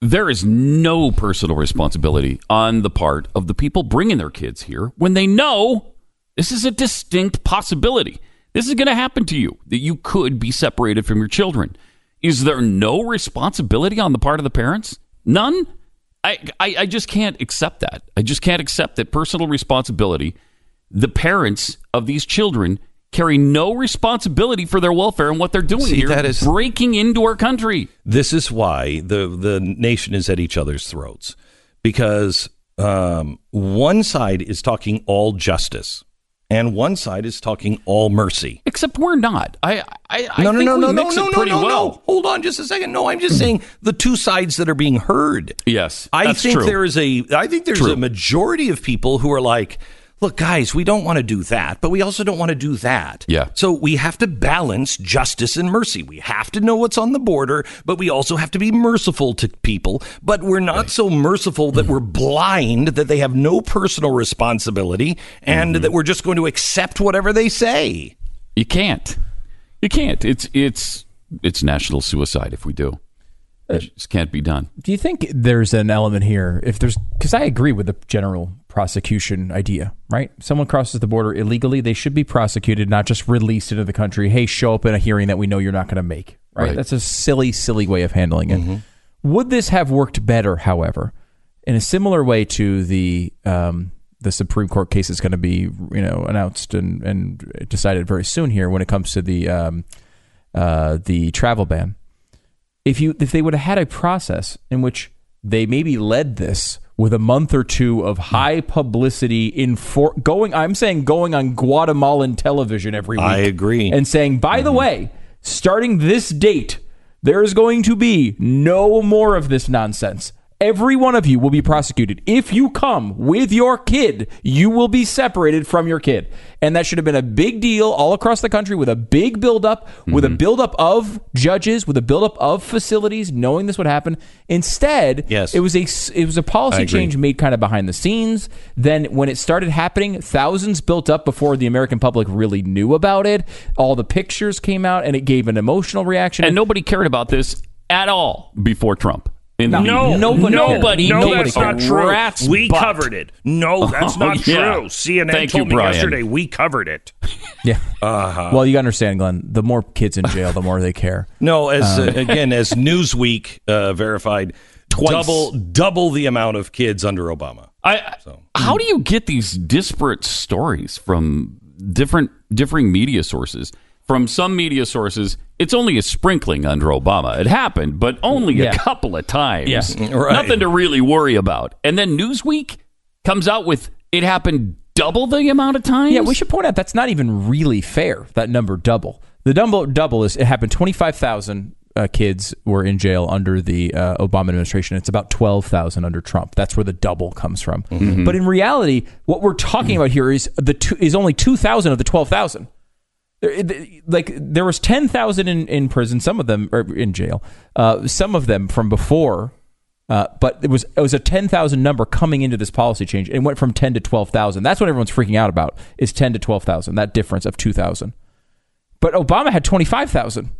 [SPEAKER 10] there is no personal responsibility on the part of the people bringing their kids here when they know this is a distinct possibility. This is going to happen to you, that you could be separated from your children. Is there no responsibility on the part of the parents? None? I, I, I just can't accept that. I just can't accept that personal responsibility. The parents of these children carry no responsibility for their welfare and what they're doing
[SPEAKER 3] See,
[SPEAKER 10] here,
[SPEAKER 3] that is-
[SPEAKER 10] breaking into our country.
[SPEAKER 3] This is why the the nation is at each other's throats because um, one side is talking all justice and one side is talking all mercy.
[SPEAKER 10] Except we're not. I I, I
[SPEAKER 3] no, no,
[SPEAKER 10] think
[SPEAKER 3] no, no, no, no, no, no,
[SPEAKER 10] well.
[SPEAKER 3] no. Hold on, just a second. No, I'm just saying the two sides that are being heard.
[SPEAKER 10] Yes,
[SPEAKER 3] I
[SPEAKER 10] that's
[SPEAKER 3] think
[SPEAKER 10] true.
[SPEAKER 3] there is a. I think there's
[SPEAKER 10] True.
[SPEAKER 3] a majority of people who are like, look, guys, we don't want to do that, but we also don't want to do that.
[SPEAKER 10] Yeah.
[SPEAKER 3] So we have to balance justice and mercy. We have to know what's on the border, but we also have to be merciful to people. But we're not so merciful that we're blind that they have no personal responsibility and
[SPEAKER 10] Mm-hmm.
[SPEAKER 3] that we're just going to accept whatever they say.
[SPEAKER 10] You can't. You can't. It's it's it's national suicide if we do. It just can't be done.
[SPEAKER 5] Do you think there's an element here? If there's, because I agree with the general prosecution idea, right? Someone crosses the border illegally, they should be prosecuted, not just released into the country. Hey, show up in a hearing that we know you're not going to make, right?
[SPEAKER 10] Right.
[SPEAKER 5] That's a silly, silly way of handling it. Would this have worked better, however, in a similar way to the um, the Supreme Court case is going to be, you know, announced and, and decided very soon here when it comes to the um, uh, the travel ban? if you if they would have had a process in which they maybe led this with a month or two of hmm. high publicity in for going I'm saying going on Guatemalan television every week.
[SPEAKER 3] I agree.
[SPEAKER 5] And saying, by the mm-hmm. way, starting this date, there is going to be no more of this nonsense. Every one of you will be prosecuted. If you come with your kid, you will be separated from your kid. And that should have been a big deal all across the country with a big buildup, with a mm-hmm. buildup of judges, with a buildup of facilities, knowing this would happen. Instead,
[SPEAKER 3] Yes.
[SPEAKER 5] it was a it was a policy change made kind of behind the scenes. Then when it started happening, thousands built up before the American public really knew about it. All the pictures came out, and it gave an emotional reaction.
[SPEAKER 10] And nobody cared about this at all before Trump. In the
[SPEAKER 5] No,
[SPEAKER 10] media.
[SPEAKER 5] nobody
[SPEAKER 10] nobody,
[SPEAKER 5] No,
[SPEAKER 10] gave
[SPEAKER 5] that's not
[SPEAKER 3] true.
[SPEAKER 10] rat's
[SPEAKER 3] we
[SPEAKER 10] butt.
[SPEAKER 3] covered it. No, that's
[SPEAKER 10] Oh,
[SPEAKER 3] not
[SPEAKER 10] yeah.
[SPEAKER 3] true. CNN
[SPEAKER 10] Thank
[SPEAKER 3] told
[SPEAKER 10] you,
[SPEAKER 3] me
[SPEAKER 10] Brian.
[SPEAKER 3] yesterday we covered it.
[SPEAKER 5] yeah. Well, you understand, Glenn. The more kids in jail, the more they care.
[SPEAKER 3] No, as uh, again as Newsweek uh, verified,
[SPEAKER 10] Twice.
[SPEAKER 3] double double the amount of kids under Obama.
[SPEAKER 10] I, How do you get these disparate stories from different differing media sources? From some media sources, it's only a sprinkling under Obama. It happened, but only
[SPEAKER 5] Yeah.
[SPEAKER 10] a couple of times.
[SPEAKER 5] Yeah.
[SPEAKER 3] Right.
[SPEAKER 10] Nothing to really worry about. And then Newsweek comes out with it happened double the amount of times.
[SPEAKER 5] Yeah, we should point out that's not even really fair. That number double. The double double is it happened. Twenty five thousand uh, kids were in jail under the uh, Obama administration. It's about twelve thousand under Trump. That's where the double comes from. But in reality, what we're talking about here is the two, is only two thousand of the twelve thousand. Like there was ten thousand in, in prison. Some of them are in jail. Uh, some of them from before uh, but it was it was a ten thousand number coming into this policy change. And it went from ten to twelve thousand. That's what everyone's freaking out about is ten to twelve thousand. That difference of two thousand. But Obama had twenty five thousand.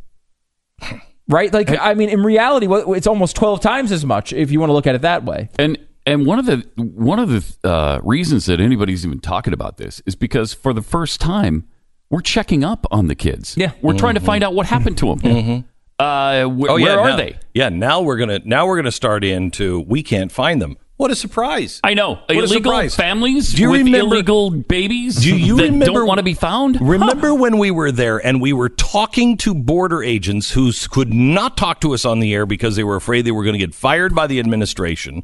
[SPEAKER 5] Right? Like I mean, in reality, it's almost twelve times as much if you want to look at it that way.
[SPEAKER 10] And and one of the one of the uh, reasons that anybody's even talking about this is because for the first time we're checking up on the kids.
[SPEAKER 5] Yeah.
[SPEAKER 10] we're trying to find out what happened to them. Uh, wh-
[SPEAKER 3] Oh,
[SPEAKER 10] where are
[SPEAKER 3] now-
[SPEAKER 10] they?
[SPEAKER 3] Yeah, now we're gonna now we're gonna start into we can't find them. What a surprise!
[SPEAKER 10] I know
[SPEAKER 3] What
[SPEAKER 10] illegal
[SPEAKER 3] surprise.
[SPEAKER 10] families
[SPEAKER 3] Do you
[SPEAKER 10] with
[SPEAKER 3] remember-
[SPEAKER 10] illegal babies.
[SPEAKER 3] Do you
[SPEAKER 10] that
[SPEAKER 3] remember-
[SPEAKER 10] don't want to be found?
[SPEAKER 3] Remember when we were there and we were talking to border agents who could not talk to us on the air because they were afraid they were going to get fired by the administration?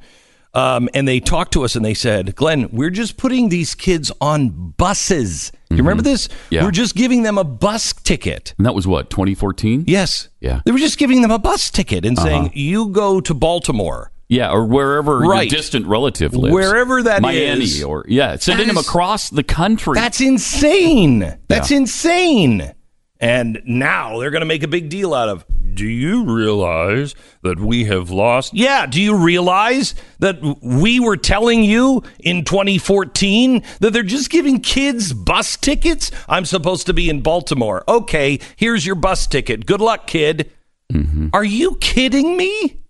[SPEAKER 3] Um, and they talked to us and they said, Glenn, we're just putting these kids on buses. You remember this?
[SPEAKER 10] Mm-hmm. Yeah.
[SPEAKER 3] We're just giving them a bus ticket.
[SPEAKER 10] And that was what 2014.
[SPEAKER 3] Yes.
[SPEAKER 10] Yeah.
[SPEAKER 3] They were just giving them a bus ticket and saying,
[SPEAKER 10] Uh-huh.
[SPEAKER 3] you go to Baltimore.
[SPEAKER 10] Yeah, or wherever
[SPEAKER 3] Right.
[SPEAKER 10] your distant relative lives,
[SPEAKER 3] Wherever that
[SPEAKER 10] Miami,
[SPEAKER 3] is.
[SPEAKER 10] or yeah, sending them across the country.
[SPEAKER 3] That's insane. That's insane. And now they're going to make a big deal out of. Do you realize that we have lost? Yeah. Do you realize that we were telling you in 2014 that they're just giving kids bus tickets? I'm supposed to be in Baltimore. Okay, here's your bus ticket. Good luck, kid. Mm-hmm. Are you kidding me?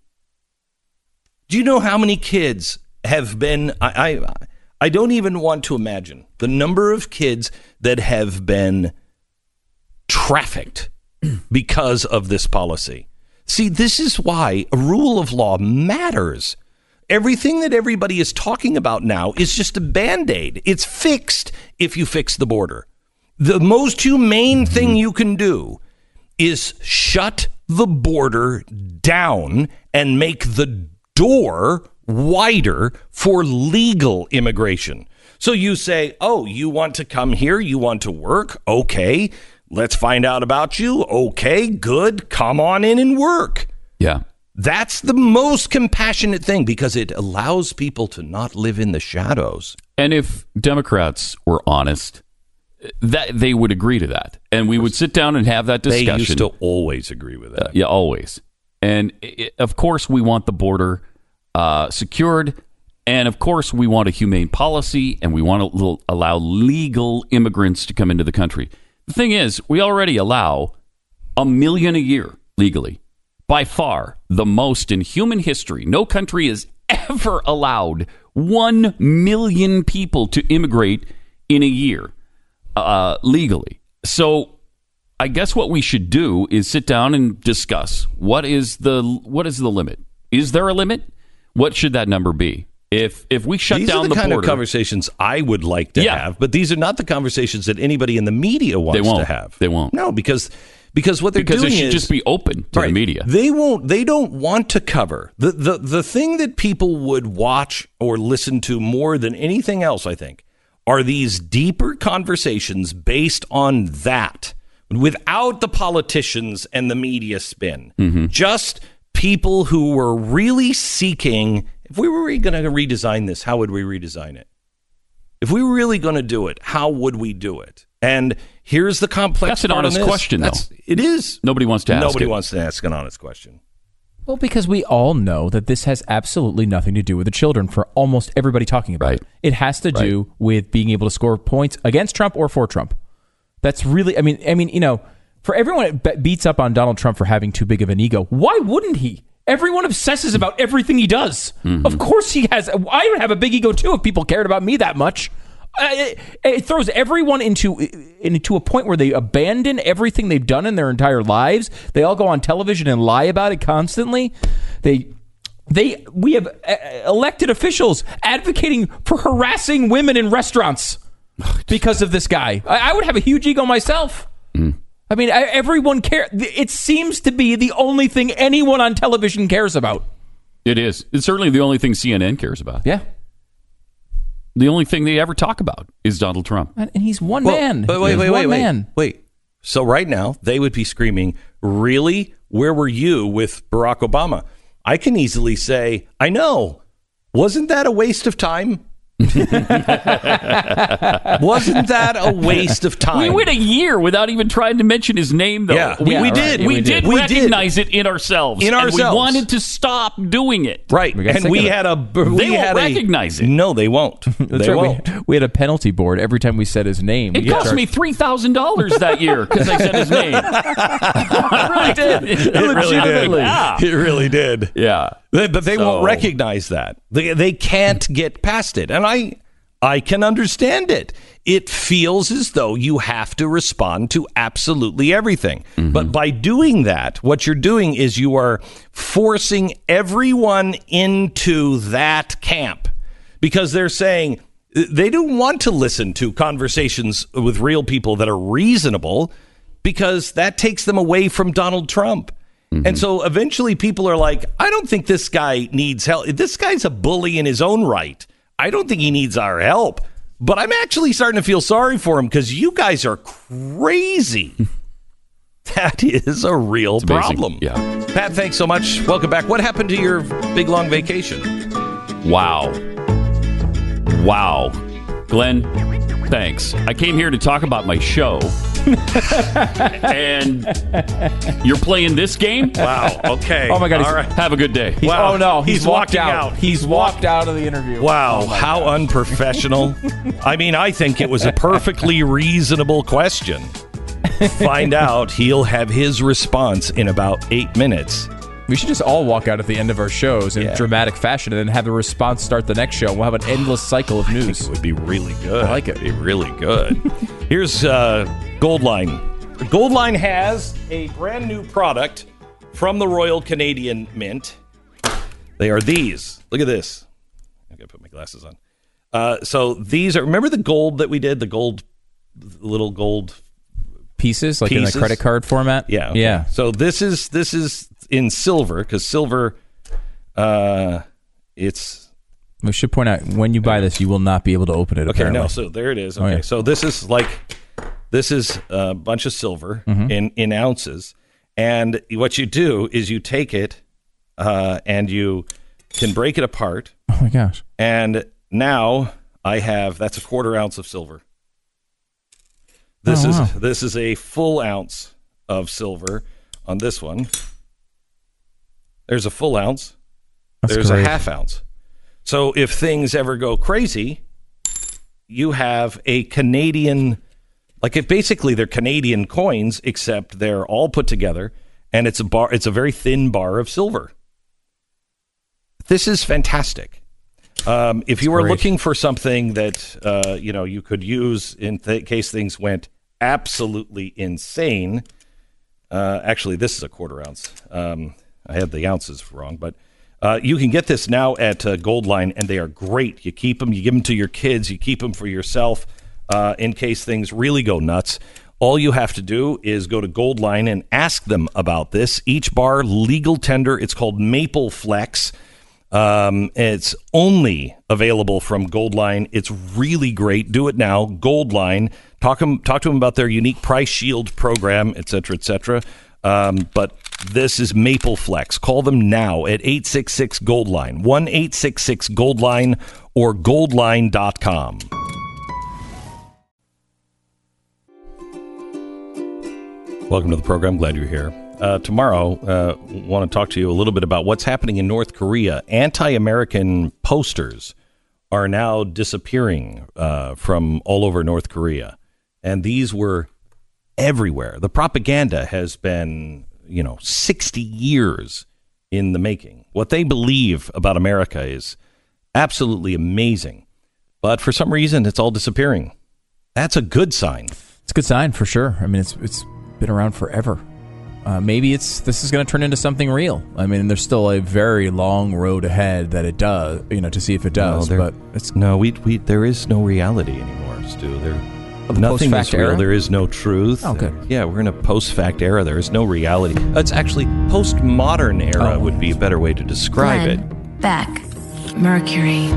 [SPEAKER 3] Do you know how many kids have been? I, I I don't even want to imagine the number of kids that have been trafficked because of this policy. See, this is why a rule of law matters. Everything that everybody is talking about now is just a band aid. It's fixed if you fix the border. The most humane mm-hmm. thing you can do is shut the border down and make the door wider for legal immigration. So you say, oh, you want to come here? You want to work? Okay. Let's find out about you. Okay, good. Come on in and work.
[SPEAKER 10] yeah.
[SPEAKER 3] That's the most compassionate thing because it allows people to not live in the shadows.
[SPEAKER 10] And if Democrats were honest, that they would agree to that, and we would sit down and have that discussion.
[SPEAKER 3] They used to always agree with that.
[SPEAKER 10] Uh, yeah, always. And i of course, we want the border uh, secured. And of course, we want a humane policy and we want to l- allow legal immigrants to come into the country. The thing is, we already allow a million a year legally. By far the most in human history. No country has ever allowed 1 million people to immigrate in a year uh, legally. So I guess what we should do is sit down and discuss what is the what is the limit? Is there a limit? What should that number be? If if we shut
[SPEAKER 3] these
[SPEAKER 10] down
[SPEAKER 3] are the, kind
[SPEAKER 10] border,
[SPEAKER 3] of conversations I would like to
[SPEAKER 10] Yeah.
[SPEAKER 3] have, but these are not the conversations that anybody in the media wants
[SPEAKER 10] They won't.
[SPEAKER 3] to have.
[SPEAKER 10] They won't.
[SPEAKER 3] No, because because what they're
[SPEAKER 10] because
[SPEAKER 3] doing
[SPEAKER 10] it should
[SPEAKER 3] is
[SPEAKER 10] just be open to
[SPEAKER 3] Right.
[SPEAKER 10] the media.
[SPEAKER 3] They won't. They don't want to cover the, the the thing that people would watch or listen to more than anything else. I think are these deeper conversations based on that, without the politicians and the media spin.
[SPEAKER 10] Mm-hmm.
[SPEAKER 3] Just people who were really seeking. If we were going to redesign this, how would we redesign it? If we were really going to do it, how would we do it? And here's the complex.
[SPEAKER 10] That's an
[SPEAKER 3] part on
[SPEAKER 10] honest
[SPEAKER 3] this.
[SPEAKER 10] question, though.
[SPEAKER 3] That's- It is.
[SPEAKER 10] Nobody wants to ask
[SPEAKER 3] Nobody
[SPEAKER 10] it.
[SPEAKER 3] wants to ask an honest question.
[SPEAKER 5] Well, because we all know that this has absolutely nothing to do with the children for almost everybody talking about
[SPEAKER 10] Right.
[SPEAKER 5] it. It has to do with being able to score points against Trump or for Trump. That's really, I mean, I mean, you know, for everyone that beats up on Donald Trump for having too big of an ego, why wouldn't he? Everyone obsesses about everything he does. Of course he has. I would have a big ego too if people cared about me that much. Uh, it, it throws everyone into into a point where they abandon everything they've done in their entire lives. They all go on television and lie about it constantly. They they we have uh, elected officials advocating for harassing women in restaurants because of this guy. I, I would have a huge ego myself. I mean, everyone care. It seems to be the only thing anyone on television cares about.
[SPEAKER 10] It is. It's certainly the only thing CNN cares about.
[SPEAKER 5] Yeah,
[SPEAKER 10] The only thing they ever talk about is Donald Trump.
[SPEAKER 5] and and he's one
[SPEAKER 3] Well,
[SPEAKER 5] man.
[SPEAKER 3] But wait, wait, wait, wait,
[SPEAKER 5] man.
[SPEAKER 3] wait. So right now they would be screaming, "Really? Where were you with Barack Obama?" I can easily say, "I know. Wasn't that a waste of time?" Wasn't that a waste of time?
[SPEAKER 10] We went a year without even trying to mention his name, though.
[SPEAKER 3] Yeah.
[SPEAKER 10] we,
[SPEAKER 3] Yeah,
[SPEAKER 10] we
[SPEAKER 3] right.
[SPEAKER 10] did.
[SPEAKER 3] Yeah,
[SPEAKER 10] we,
[SPEAKER 3] we
[SPEAKER 10] did,
[SPEAKER 3] did. We did.
[SPEAKER 10] recognize it in ourselves.
[SPEAKER 3] In
[SPEAKER 10] and
[SPEAKER 3] ourselves.
[SPEAKER 10] we wanted to stop doing it.
[SPEAKER 3] right,
[SPEAKER 5] We
[SPEAKER 3] and we had a we
[SPEAKER 10] They won't
[SPEAKER 3] had a-
[SPEAKER 10] recognize it.
[SPEAKER 3] No, they won't.
[SPEAKER 5] That's
[SPEAKER 3] they
[SPEAKER 5] right.
[SPEAKER 3] won't.
[SPEAKER 5] We, we had a penalty board every time we said his name.
[SPEAKER 10] It cost
[SPEAKER 5] charged-
[SPEAKER 10] me three thousand dollars that year because I said his name. I really did.
[SPEAKER 3] It really did.
[SPEAKER 10] Yeah.
[SPEAKER 3] It really did.
[SPEAKER 10] Yeah.
[SPEAKER 3] They- but they
[SPEAKER 10] So-
[SPEAKER 3] won't recognize that. They they can't get past it, and I I can understand it. It feels as though you have to respond to absolutely everything. Mm-hmm. But by doing that, what you're doing is you are forcing everyone into that camp because they're saying they don't want to listen to conversations with real people that are reasonable because that takes them away from Donald Trump. Mm-hmm. And so eventually people are like, I don't think this guy needs help. This guy's a bully in his own right. I don't think he needs our help. But I'm actually starting to feel sorry for him because you guys are crazy. that is a real
[SPEAKER 10] amazing.
[SPEAKER 3] problem.
[SPEAKER 10] Yeah.
[SPEAKER 3] Pat, thanks so much. Welcome back. What happened to your big long vacation?
[SPEAKER 10] Wow. Wow. Glenn, thanks. I came here to talk about my show. and you're playing this game?
[SPEAKER 3] Wow. Okay.
[SPEAKER 5] Oh my God,
[SPEAKER 3] All right.
[SPEAKER 10] Have a good day.
[SPEAKER 5] He's-
[SPEAKER 3] Wow.
[SPEAKER 5] Oh no, he's,
[SPEAKER 3] He's
[SPEAKER 5] walked out.
[SPEAKER 3] out.
[SPEAKER 5] He's walked out of the interview.
[SPEAKER 3] Wow, how unprofessional. I mean, I think it was a perfectly reasonable question. Find out he'll have his response in about eight minutes.
[SPEAKER 5] We should just all walk out at the end of our shows in
[SPEAKER 3] Yeah.
[SPEAKER 5] dramatic fashion and then have a response start the next show. We'll have an endless cycle of news.
[SPEAKER 3] It
[SPEAKER 5] news.
[SPEAKER 3] would be really good.
[SPEAKER 5] I like it.
[SPEAKER 3] It'd be really good. Here's uh, Goldline. Goldline has a brand new product from the Royal Canadian Mint. They are these. Look at this. I gotta put my glasses on. Uh, so these are. Remember the gold that we did? The gold, the little gold
[SPEAKER 5] Pieces, like in
[SPEAKER 3] Pieces?
[SPEAKER 5] a credit card format.
[SPEAKER 3] Yeah. okay.
[SPEAKER 5] Yeah.
[SPEAKER 3] So this is this is in silver because silver, uh, it's
[SPEAKER 5] We should point out when you buy this, you will not be able to open it.
[SPEAKER 3] okay.
[SPEAKER 5] apparently.
[SPEAKER 3] No, so there it is.
[SPEAKER 5] Oh,
[SPEAKER 3] Okay,
[SPEAKER 5] yeah.
[SPEAKER 3] so this is like this is a bunch of silver
[SPEAKER 5] Mm-hmm.
[SPEAKER 3] in in ounces, and what you do is you take it, uh, and you can break it apart,
[SPEAKER 5] Oh my gosh.
[SPEAKER 3] and now I have that's a quarter ounce of silver. This
[SPEAKER 5] Oh,
[SPEAKER 3] is
[SPEAKER 5] wow.
[SPEAKER 3] this is a full ounce of silver on this one. There's a full ounce.
[SPEAKER 5] That's
[SPEAKER 3] There's
[SPEAKER 5] great.
[SPEAKER 3] a half ounce. So if things ever go crazy, you have a Canadian like if basically they're Canadian coins except they're all put together and it's a bar it's a very thin bar of silver. This is fantastic. Um, if you were looking for something that uh, you know you could use in th- case things went absolutely insane, uh, actually, this is a quarter ounce. Um, I had the ounces wrong, but uh, you can get this now at uh, Goldline, and they are great. You keep them, you give them to your kids, you keep them for yourself uh, in case things really go nuts. All you have to do is go to Goldline and ask them about this. Each bar legal tender. It's called Maple Flex. Um, it's only available from Goldline. It's really great. Do it now. Goldline. Talk 'em, talk to them about their unique price shield program, et cetera, et cetera. Um, but this is Maple Flex. Call them now at 866 Goldline, 1 866 Goldline or goldline.com. Welcome to the program. Glad you're here. Uh, tomorrow, uh, want to talk to you a little bit about what's happening in North Korea. Anti-American posters are now disappearing uh, from all over North Korea, and these were everywhere. The propaganda has been, you know, 60 years in the making. What they believe about America is absolutely amazing, but for some reason, it's all disappearing. That's a good sign.
[SPEAKER 5] It's a good sign for sure. I mean, it's it's been around forever. Uh, maybe it's this is going to turn into something real. I mean, there's still a very long road ahead that it does, you know, to see if it does.
[SPEAKER 3] No, there-
[SPEAKER 5] but it's
[SPEAKER 3] no, we we there is no reality anymore, Stu. There,
[SPEAKER 5] Oh, the
[SPEAKER 3] nothing
[SPEAKER 5] post-fact
[SPEAKER 3] is real.
[SPEAKER 5] era?
[SPEAKER 3] There is no truth.
[SPEAKER 5] Oh, good.
[SPEAKER 3] Yeah, we're in a post-fact era. There is no reality. It's actually post-modern era
[SPEAKER 5] Oh.
[SPEAKER 3] would be a better way to describe it.
[SPEAKER 2] Back, Mercury.